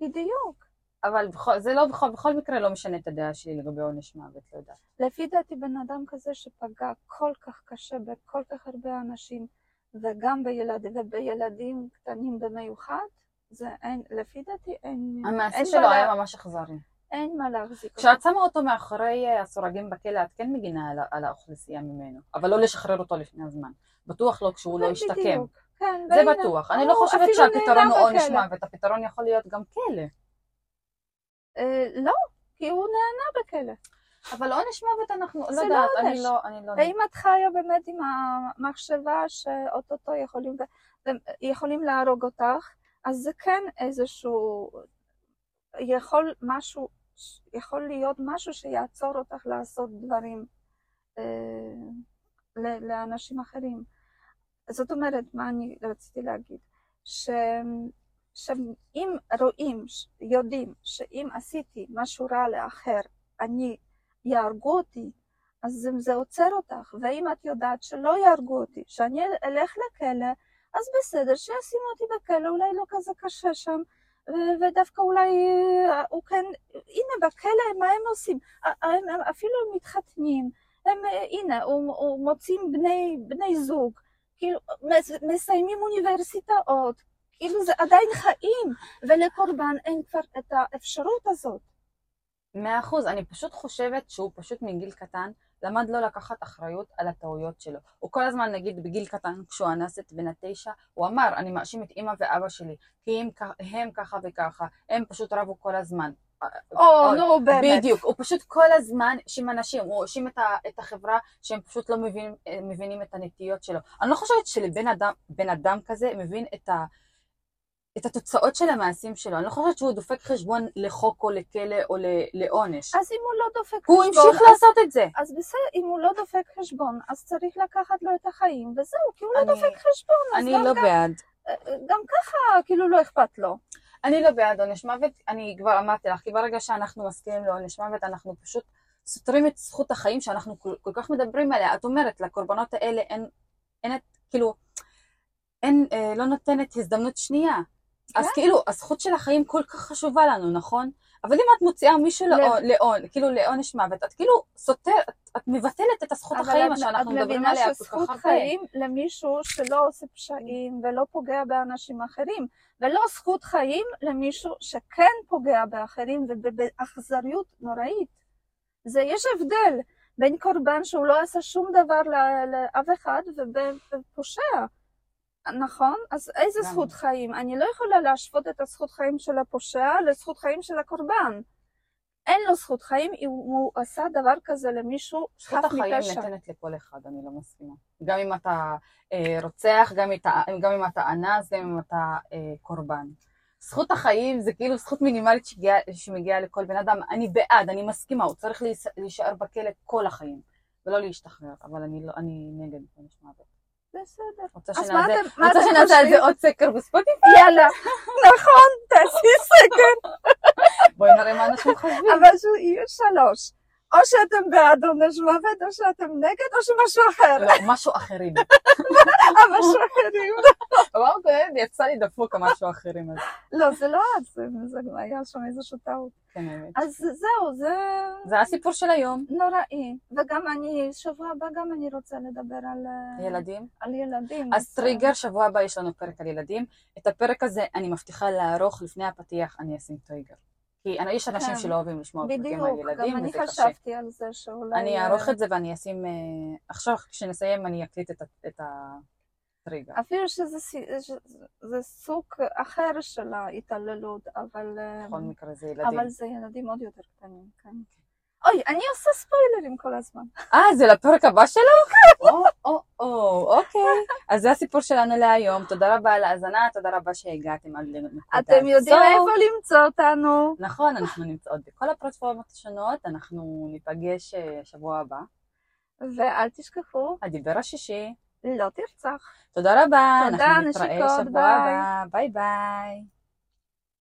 בדיוק. אבל בכל, זה לא בכל, בכל מקרה לא משנה את הדעה שלי לגבי עונש מוות, לא יודעת. לפי דעתי בן אדם כזה שפגע כל כך קשה בכל כך הרבה אנשים, וגם בילדים, ובילדים קטנים במיוחד, זה אין, לפי דעתי אין, המעשה שלו מה היה ממש אכזרי. אין מה להחזיק. כשאת שמה אותו מאחורי אה, הסורגים בכלא, את כן מגינה על, על האוכלוסייה ממנו, אבל לא לשחרר אותו לפני הזמן. בטוח לא כשהוא לא כן, ישתקם. כן, זה והנה, בטוח. אני לא חושבת שהפתרון הוא עונש. מוות, הפתרון יכול להיות גם כלא. אה, לא, כי הוא נהנה בכלא. אבל עונש מוות אנחנו, לא לא יודעת, אני עונש. לא, אני לא... ואם את חיה באמת עם המחשבה שאו-טו-טו יכולים, יכולים להרוג אותך, אז זה כן איזשהו, יכול משהו, יכול להיות משהו שיעצור אותך לעשות דברים אה, לאנשים אחרים. זאת אומרת, מה אני רציתי להגיד? ש... שאם רואים, יודעים שאם עשיתי משהו רע לאחר, אני, יהרגו אותי, אז זה, עוצר אותך. ואם את יודעת שלא יהרגו אותי, שאני אלך לכלא, אז בסדר, שישימו אותי בכלא, אולי לא כזה קשה שם, ו- ודווקא אולי אה, הוא כן, הנה בכלא, מה הם עושים? הם, הם אפילו מתחתנים, הם, אה, הנה, הוא, הוא מוצאים בני, בני זוג, כאילו, מס- מסיימים אוניברסיטאות, כאילו זה עדיין חיים, ולקורבן אין כבר את האפשרות הזאת. מאה אחוז, אני פשוט חושבת שהוא פשוט מגיל קטן למד לא לקחת אחריות על הטעויות שלו. הוא כל הזמן, נגיד בגיל קטן, כשהוא אנס את בן התשע, הוא אמר, אני מאשים את אמא ואבא שלי, כי הם, הם ככה וככה, הם פשוט רבו כל הזמן. או, נו, באמת. בדיוק, הוא פשוט כל הזמן האשים אנשים, הוא האשים את, את החברה שהם פשוט לא מבינים, מבינים את הנטיות שלו. אני לא חושבת שלבן אדם, אדם כזה מבין את, ה, את התוצאות של המעשים שלו. אני לא חושבת שהוא דופק חשבון לחוק או לכלא או לעונש. אז אם הוא לא דופק הוא חשבון, המשיך אז- לעשות את זה. אז בסדר, אם הוא לא דופק חשבון, אז צריך לקחת לו את החיים, וזהו, כי הוא לא אני- דופק חשבון, אני לא גם, בעד. גם ככה, כאילו, לא אכפת לו. אני לא בעד עונש מוות, אני כבר אמרתי לך, כי ברגע שאנחנו מסכימים לעונש מוות, אנחנו פשוט סותרים את זכות החיים שאנחנו כל, כל כך מדברים עליה. את אומרת, לקורבנות האלה אין, אין את, כאילו, אין, אה, לא נותנת הזדמנות שנייה. אז כן. כאילו, הזכות של החיים כל כך חשובה לנו, נכון? אבל אם את מוציאה מישהו ל- לעונ, לעונ, כאילו לעונש מוות, את כאילו סותר, את, את מבטלת את הזכות החיים את- שאנחנו את מדברים מבינה עליה כל שזכות כך הרבה. חיים למישהו שלא עושה פשעים ולא פוגע באנשים אחרים, ולא זכות חיים למישהו שכן פוגע באחרים ובאכזריות נוראית. זה, יש הבדל בין קורבן שהוא לא עשה שום דבר לאף אחד וב- ופושע. נכון? אז איזה גם. זכות חיים? אני לא יכולה להשוות את הזכות חיים של הפושע לזכות חיים של הקורבן. אין לו זכות חיים אם הוא עשה דבר כזה למישהו זכות חף החיים מפשע. ניתנת לכל אחד, אני לא מסכימה. גם אם אתה אה, רוצח, גם, אתה- גם אם אתה אנס, גם אם אתה אה, קורבן. זכות החיים זה כאילו זכות מינימלית שמגיעה לכל בן אדם. אני בעד, אני מסכימה, הוא צריך להיש- להישאר בכלא כל החיים, ולא להשתחרר, אבל אני, לא, אני נגד עונש מוות. בסדר. רוצה שנעשה, על? זה עוד סקר בספוטיפיי? יאללה, נכון, תעשי סקר, בואי נראה מה אנשים חושבים. אבל שיהיו שלוש. או שאתם בעד עונש מוות, או שאתם נגד, או שמשהו אחר. לא, משהו אחרים. משהו אחרים. אמרתי, יצא לי דפוק המשהו אחרים. אז לא, זה לא את, זה היה שם איזושהי טעות. כן. אז זהו, זה זה הסיפור של היום. נוראי. וגם אני, שבוע הבא גם אני רוצה לדבר על אה, ילדים. על ילדים. אז טריגר, שבוע הבא יש לנו פרק על ילדים. את הפרק הזה אני מבטיחה לערוך לפני הפתיח, אני אשים טריגר. כי אני- יש אנשים כן. שלא אוהבים לשמוע פרקים בדיוק, על גם ילדים, אני וזה קשה. חשבתי על זה שאולי... אני אה, אערוך את זה ואני אשים... אה, עכשיו, כשנסיים, אני אקליט את את הטריגר. אפילו שזה זה סוג אחר של ההתעללות, אבל... אה, בכל מקרה זה ילדים. אבל זה ילדים עוד יותר קטנים, כן. אוי, אני עושה ספוילרים כל הזמן. אה, זה לפרק הבא שלו? או, או, או, אוקיי. אז זה הסיפור שלנו להיום. תודה רבה על ההאזנה, תודה רבה שהגעתם עד לנקודה אתם יודעים. איפה למצוא אותנו. נכון, אנחנו נמצאות בכל הפלטפורמות השונות, אנחנו ניפגש שבוע הבא. ואל תשכחו, הדיבר השישי. לא תרצח. תודה רבה, תודה, נשיקות, ביי. ביי ביי.